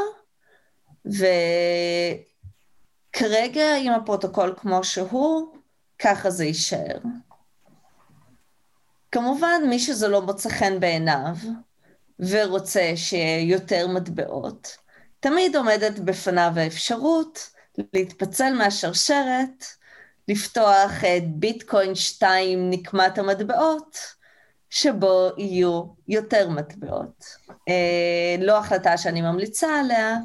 וכרגע עם הפרוטוקול כמו שהוא, ככה זה יישאר. כמובן, מי שזה לא מוצא חן בעיניו ורוצה שיהיה יותר מטבעות, תמיד עומדת בפניו האפשרות להתפצל מהשרשרת, לפתוח את ביטקוין 2 נקמת המטבעות, שבו יהיו יותר מטבעות. אה, לא החלטה שאני ממליצה עליה,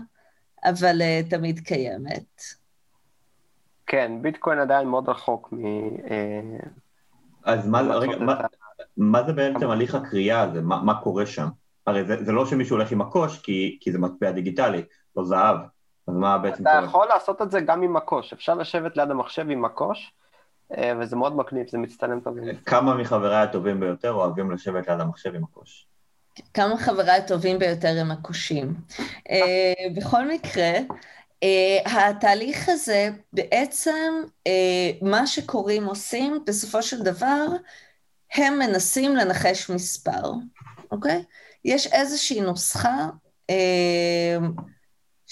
אבל אה, תמיד קיימת. כן, ביטקוין עדיין מאוד רחוק מ... אה, אז מה, רגע, מה, מה זה בעצם הליך הקריאה הזה? מה, מה קורה שם? הרי זה, זה לא שמישהו הולך עם הקוש, כי, כי זה מטבע דיגיטלי, לא זהב. אז מה בעצם אתה קורה? אתה יכול לעשות את זה גם עם הקוש. אפשר לשבת ליד המחשב עם הקוש, אה, וזה מאוד מקניף, זה מצטלם טוב. כמה מחבריי הטובים ביותר אוהבים לשבת ליד המחשב עם הקוש? כמה חבריי הטובים ביותר הם הקושים. אה, בכל מקרה, אה, התהליך הזה, בעצם מה שקוראים עושים, בסופו של דבר, הם מנסים לנחש מספר, אוקיי? יש איזושהי נוסחה אה,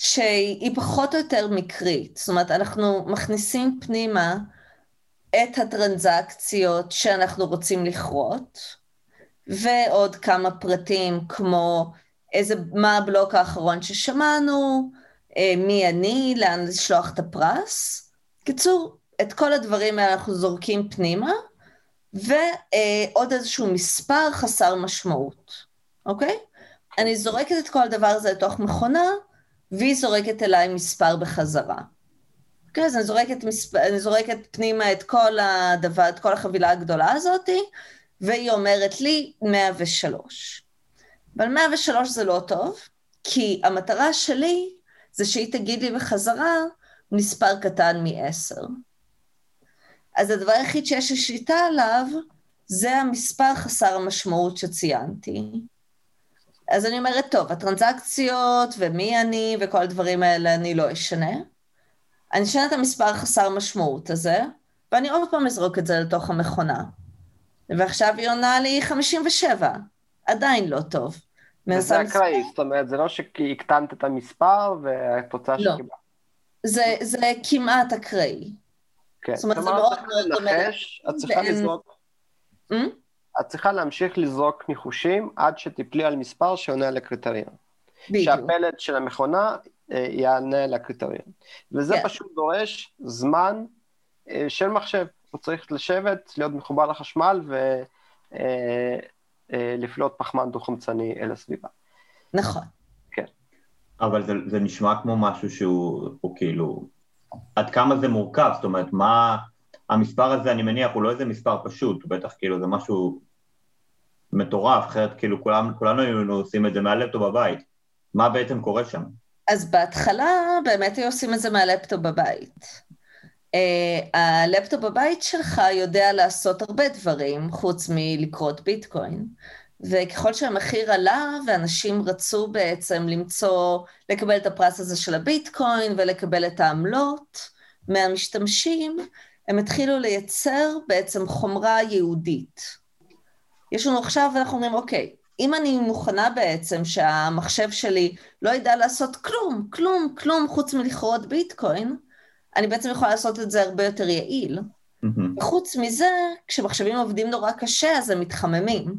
שהיא פחות או יותר מקרית, זאת אומרת, אנחנו מכניסים פנימה את הטרנזקציות שאנחנו רוצים לכרות, ועוד כמה פרטים כמו איזה, מה הבלוק האחרון ששמענו, אה, מי אני, לאן לשלוח את הפרס. קיצור, את כל הדברים האלה אנחנו זורקים פנימה, ועוד איזשהו מספר חסר משמעות, אוקיי? אני זורקת את כל הדבר הזה לתוך מכונה, והיא זורקת אליי מספר בחזרה. אוקיי, אז אני זורקת, מספר, אני זורקת פנימה את כל הדבר, את כל החבילה הגדולה הזאת, והיא אומרת לי 103. אבל 103 זה לא טוב, כי המטרה שלי זה שהיא תגיד לי בחזרה מספר קטן מ-10. אז הדבר היחיד שיש לי שליטה עליו, זה המספר חסר המשמעות שציינתי. אז אני אומרת, טוב, הטרנזקציות ומי אני וכל הדברים האלה אני לא אשנה. אני אשנה את המספר חסר משמעות הזה, ואני עוד פעם אזרוק את זה לתוך המכונה. ועכשיו היא עונה לי 57, עדיין לא טוב. וזה אקראי, זאת אומרת, זה לא שהקטנת את המספר והתוצאה לא. שקיבלת. זה, זה כמעט אקראי. כן. זאת אומרת, זה מאוד מאוד דומה. את צריכה לזרוק... את צריכה להמשיך לזרוק ניחושים עד שתיפלי על מספר שעונה לקריטריון. בדיוק. שהפלט של המכונה אה, יענה לקריטריון. וזה כן. פשוט דורש זמן אה, של מחשב. הוא צריך לשבת, להיות מחובר לחשמל ולפלוט אה, פחמן דו-חמצני אל הסביבה. נכון. כן. אבל זה, זה נשמע כמו משהו שהוא כאילו עד כמה זה מורכב, זאת אומרת, מה, המספר הזה, אני מניח, הוא לא איזה מספר פשוט, הוא בטח כאילו זה משהו מטורף, אחרת כאילו כולם, כולנו היינו עושים את זה מהלפטופ בבית. מה בעצם קורה שם? אז בהתחלה באמת היו עושים את זה מהלפטופ בבית. Uh, הלפטופ בבית שלך יודע לעשות הרבה דברים חוץ מלכרות ביטקוין. וככל שהמחיר עלה ואנשים רצו בעצם למצוא, לקבל את הפרס הזה של הביטקוין ולקבל את העמלות מהמשתמשים, הם התחילו לייצר בעצם חומרה יהודית. יש לנו עכשיו, אנחנו אומרים, אוקיי, אם אני מוכנה בעצם שהמחשב שלי לא ידע לעשות כלום, כלום, כלום חוץ מלכרות ביטקוין, אני בעצם יכולה לעשות את זה הרבה יותר יעיל. Mm-hmm. וחוץ מזה, כשמחשבים עובדים נורא קשה, אז הם מתחממים.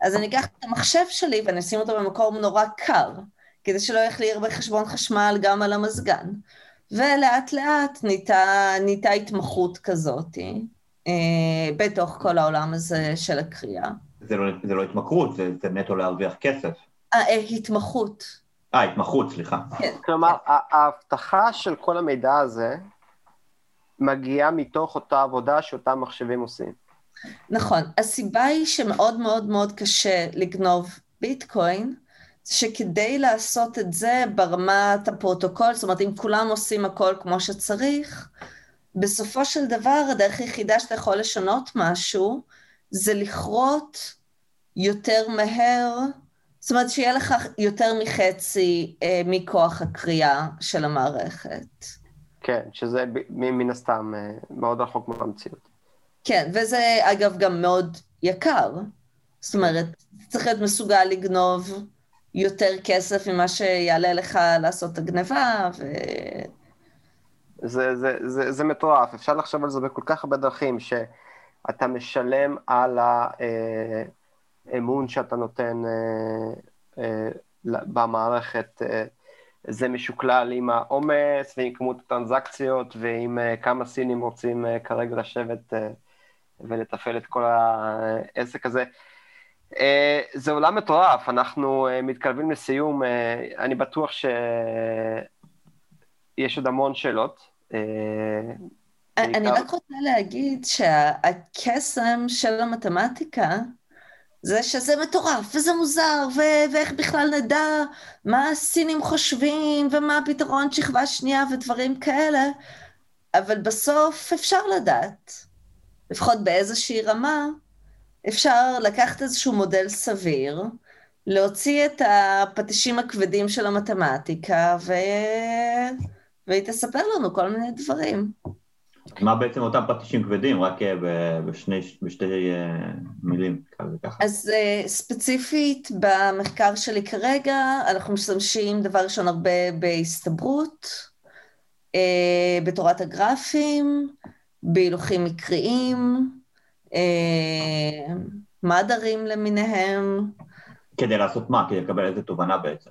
אז אני אקח את המחשב שלי ואני אשים אותו במקום נורא קר, כדי שלא יהיה לי הרבה חשבון חשמל גם על המזגן. ולאט לאט נהייתה, נהייתה התמחות כזאת אה, בתוך כל העולם הזה של הקריאה. זה לא, זה לא התמכרות, זה, זה נטו להרוויח כסף. אה, אה התמחות. אה, התמחות, סליחה. כן. כלומר. ההבטחה של כל המידע הזה מגיעה מתוך אותה עבודה שאותם מחשבים עושים. נכון. הסיבה היא שמאוד מאוד מאוד קשה לגנוב ביטקוין, שכדי לעשות את זה ברמת הפרוטוקול, זאת אומרת, אם כולם עושים הכל כמו שצריך, בסופו של דבר הדרך היחידה שאתה יכול לשנות משהו, זה לכרות יותר מהר, זאת אומרת שיהיה לך יותר מחצי אה, מכוח הקריאה של המערכת. כן, שזה מן הסתם אה, מאוד רחוק מהמציאות. כן, וזה אגב גם מאוד יקר. זאת אומרת, צריך להיות מסוגל לגנוב יותר כסף ממה שיעלה לך לעשות את הגניבה, ו... זה, זה, זה, זה מטורף, אפשר לחשוב על זה בכל כך הרבה דרכים, שאתה משלם על האמון שאתה נותן אה, אה, במערכת. אה, זה משוקלל עם העומס ועם כמות הטרנזקציות ועם כמה סינים רוצים כרגע לשבת ולתפעל את כל העסק הזה. אה, זה עולם מטורף, אנחנו אה, מתקרבים לסיום, אה, אני בטוח שיש עוד המון שאלות. אני רק רוצה להגיד שהקסם של המתמטיקה זה שזה מטורף, וזה מוזר, ו- ואיך בכלל נדע מה הסינים חושבים, ומה הפתרון שכבה שנייה ודברים כאלה, אבל בסוף אפשר לדעת. לפחות באיזושהי רמה, אפשר לקחת איזשהו מודל סביר, להוציא את הפטישים הכבדים של המתמטיקה, ו... והיא תספר לנו כל מיני דברים. מה בעצם אותם פטישים כבדים? רק אה, בשני, בשתי אה, מילים, ככה. אז אה, ספציפית במחקר שלי כרגע, אנחנו משתמשים דבר ראשון הרבה בהסתברות, בתורת הגרפים, בהילוכים מקריים, מדרים למיניהם. כדי לעשות מה? כדי לקבל איזה תובנה בעצם?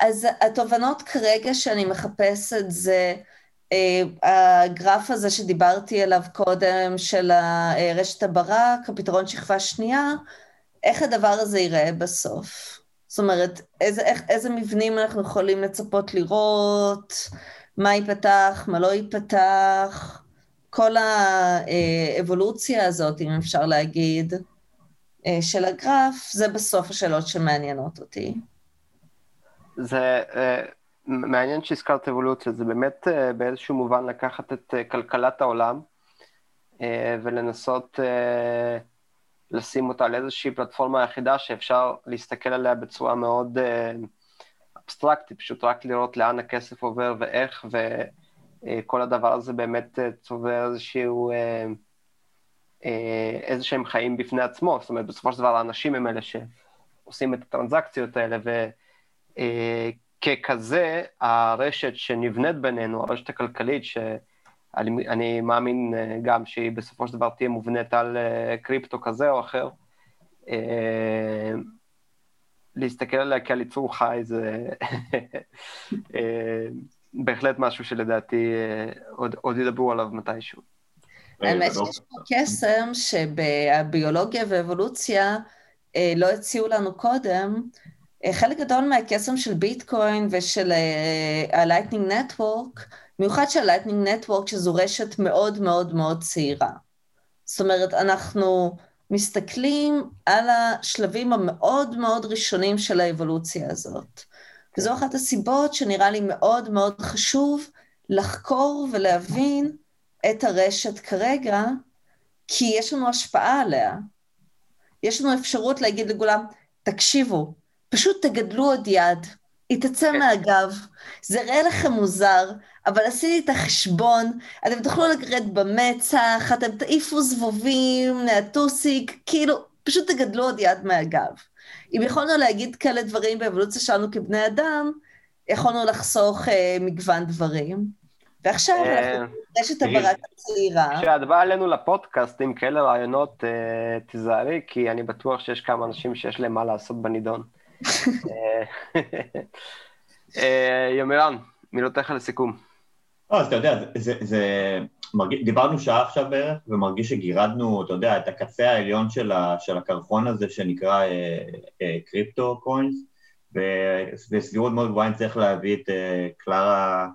אז התובנות כרגע שאני מחפשת זה אה, הגרף הזה שדיברתי עליו קודם של רשת הברק, הפתרון שכבה שנייה, איך הדבר הזה ייראה בסוף. זאת אומרת, איזה, איך, איזה מבנים אנחנו יכולים לצפות לראות, מה ייפתח, מה לא ייפתח, כל האבולוציה הזאת, אם אפשר להגיד, אה, של הגרף, זה בסוף השאלות שמעניינות אותי. זה uh, מעניין שהזכרת אבולוציה, זה באמת uh, באיזשהו מובן לקחת את כלכלת העולם ולנסות לשים אותה על איזושהי פלטפורמה יחידה שאפשר להסתכל עליה בצורה מאוד אבסטרקטית, פשוט רק לראות לאן הכסף עובר ואיך, ו... אה, כל הדבר הזה באמת אה, צובר איזשהו, אה, איזה שהם חיים בפני עצמו, זאת אומרת, בסופו של דבר האנשים הם אלה שעושים את הטרנזקציות האלה, וככזה, הרשת שנבנית בינינו, הרשת הכלכלית, שאני מאמין גם שהיא בסופו של דבר תהיה מובנית על קריפטו כזה או אחר, להסתכל עליה כעל יצור חי זה בהחלט משהו שלדעתי אה, עוד, עוד ידברו עליו מתישהו. האמת שיש פה קסם שבביולוגיה ואבולוציה אה, לא הציעו לנו קודם, חלק גדול מהקסם של ביטקוין ושל ה-Lightning Network, במיוחד של ה-Lightning Network, שזו רשת מאוד מאוד מאוד צעירה. זאת אומרת, אנחנו מסתכלים על השלבים המאוד מאוד ראשונים של האבולוציה הזאת. וזו אחת הסיבות שנראה לי מאוד מאוד חשוב לחקור ולהבין את הרשת כרגע, כי יש לנו השפעה עליה. יש לנו אפשרות להגיד לכולם, תקשיבו, פשוט תגדלו עוד יד, היא תצא כן. מהגב, זה יראה לכם מוזר, אבל עשיתי את החשבון, אתם תוכלו לגרד במצח, אתם תעיפו זבובים, נעטוסיק, כאילו, פשוט תגדלו עוד יד מהגב. אם יכולנו להגיד כאלה דברים באבולוציה שלנו כבני אדם, יכולנו לחסוך אה, מגוון דברים. ועכשיו אה, אנחנו רשת הברק הצעירה. כשאת באה אלינו לפודקאסט עם כאלה רעיונות, אה, תיזהרי, כי אני בטוח שיש כמה אנשים שיש להם מה לעשות בנידון. אה, יומירן, מילותיך לסיכום. לא, אז אתה יודע, זה, זה מרגיש, דיברנו שעה עכשיו בערך, ומרגיש שגירדנו, אתה יודע, את הקצה העליון של, ה, של הקרחון הזה שנקרא אה, אה, קריפטו קוינס, ובסבירות מאוד גבוהה צריך להביא את אה, קלרה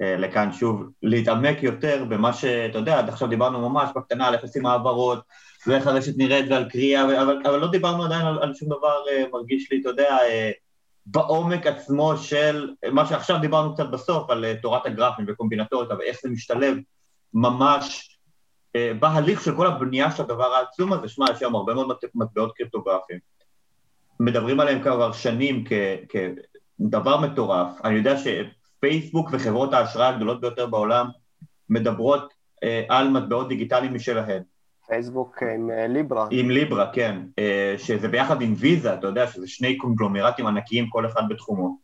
אה, לכאן שוב, להתעמק יותר במה שאתה יודע, עד עכשיו דיברנו ממש בקטנה על איך עושים העברות, ואיך הרשת נראית ועל קריאה, אבל, אבל לא דיברנו עדיין על, על שום דבר, אה, מרגיש לי, אתה יודע, אה, בעומק עצמו של מה שעכשיו דיברנו קצת בסוף, על אה, תורת הגרפים וקומבינטוריקה ואיך זה משתלב ממש אה, בהליך של כל הבנייה של הדבר העצום הזה, שמע, יש שם הרבה מאוד מטבעות קריפטוגרפיים. מדברים עליהם כבר שנים כ, כדבר מטורף. אני יודע שפייסבוק וחברות האשראי הגדולות ביותר בעולם מדברות אה, על מטבעות דיגיטליים משלהן. פייסבוק עם אה, ליברה. עם ליברה, כן. אה, שזה ביחד עם ויזה, אתה יודע, שזה שני קונגלומרטים ענקיים, כל אחד בתחומו.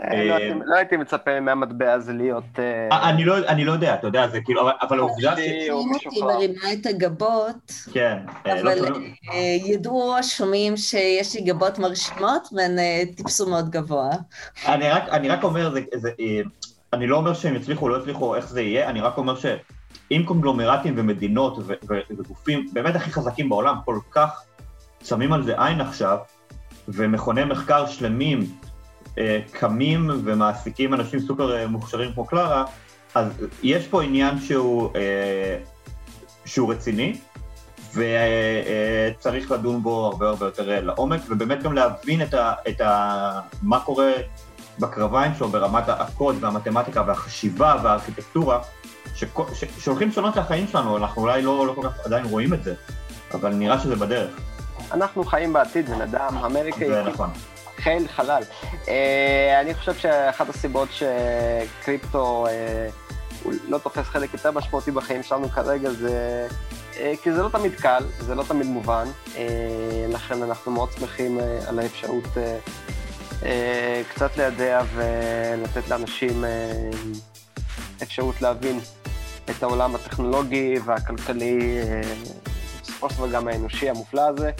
אה, לא, לא הייתי מצפה מהמטבע הזה להיות... לא, אני לא יודע, אתה יודע, זה כאילו, אבל העובדה ש... היא מרימה את הגבות, כן. אבל ידעו השומעים שיש לי גבות מרשימות והן טיפסו מאוד גבוה. אני רק אומר, אני לא אומר שהם יצליחו או לא יצליחו, איך זה יהיה, אני רק אומר ש... עם קונגלומרטים ומדינות וגופים באמת הכי חזקים בעולם כל כך שמים על זה עין עכשיו, ומכוני מחקר שלמים אה, קמים ומעסיקים אנשים סופר אה, מוכשרים כמו קלרה, אז יש פה עניין שהוא, אה, שהוא רציני, וצריך לדון בו הרבה הרבה יותר לעומק, ובאמת גם להבין את ה, את ה, מה קורה בקרביים שלו ברמת הקוד והמתמטיקה והחשיבה והארכיטקטורה, שהולכים לשנות את החיים שלנו, אנחנו אולי לא, לא כל כך עדיין רואים את זה, אבל נראה שזה בדרך. אנחנו חיים בעתיד, בן אדם, אמריקה היא... נכון. חיל חלל. Uh, אני חושב שאחת הסיבות שקריפטו uh, לא תופס חלק יותר משמעותי בחיים שלנו כרגע זה uh, כי זה לא תמיד קל, זה לא תמיד מובן, לכן אנחנו מאוד שמחים על האפשרות קצת לידע ולתת לאנשים אפשרות להבין את העולם הטכנולוגי והכלכלי, אה, בסופו של דבר גם האנושי המופלא הזה.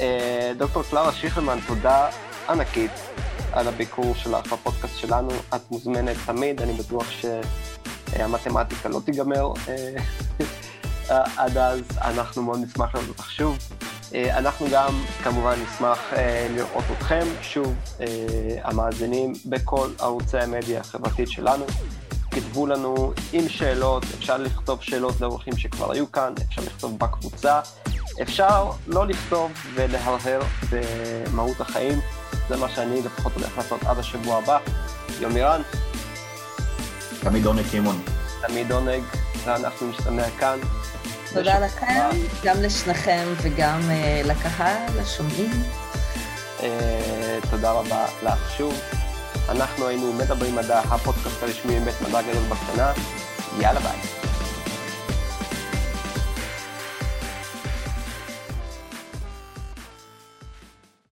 אה, דוקטור קלרה שיכלמן, תודה ענקית על הביקור שלך בפודקאסט שלנו. את מוזמנת תמיד, אני בטוח שהמתמטיקה לא תיגמר אה, עד אז. אנחנו מאוד נשמח לראות אותך שוב. אנחנו גם כמובן נשמח לראות אתכם שוב, המאזינים, בכל ערוצי המדיה החברתית שלנו. כתבו לנו עם שאלות, אפשר לכתוב שאלות לאורחים שכבר היו כאן, אפשר לכתוב בקבוצה, אפשר לא לכתוב ולהרהר במהות החיים, זה מה שאני לפחות הולך לעשות עד השבוע הבא. יומירן. תמיד עונג שמעון. תמיד עונג, ואנחנו נשתמע כאן. תודה לכם, גם לשניכם וגם uh, לקהל, לשומעים. Uh, תודה רבה לך שוב. אנחנו היינו מדברים מדע, הפודקאסט הרשמי מבית מדע גדול בקטנה. יאללה ביי.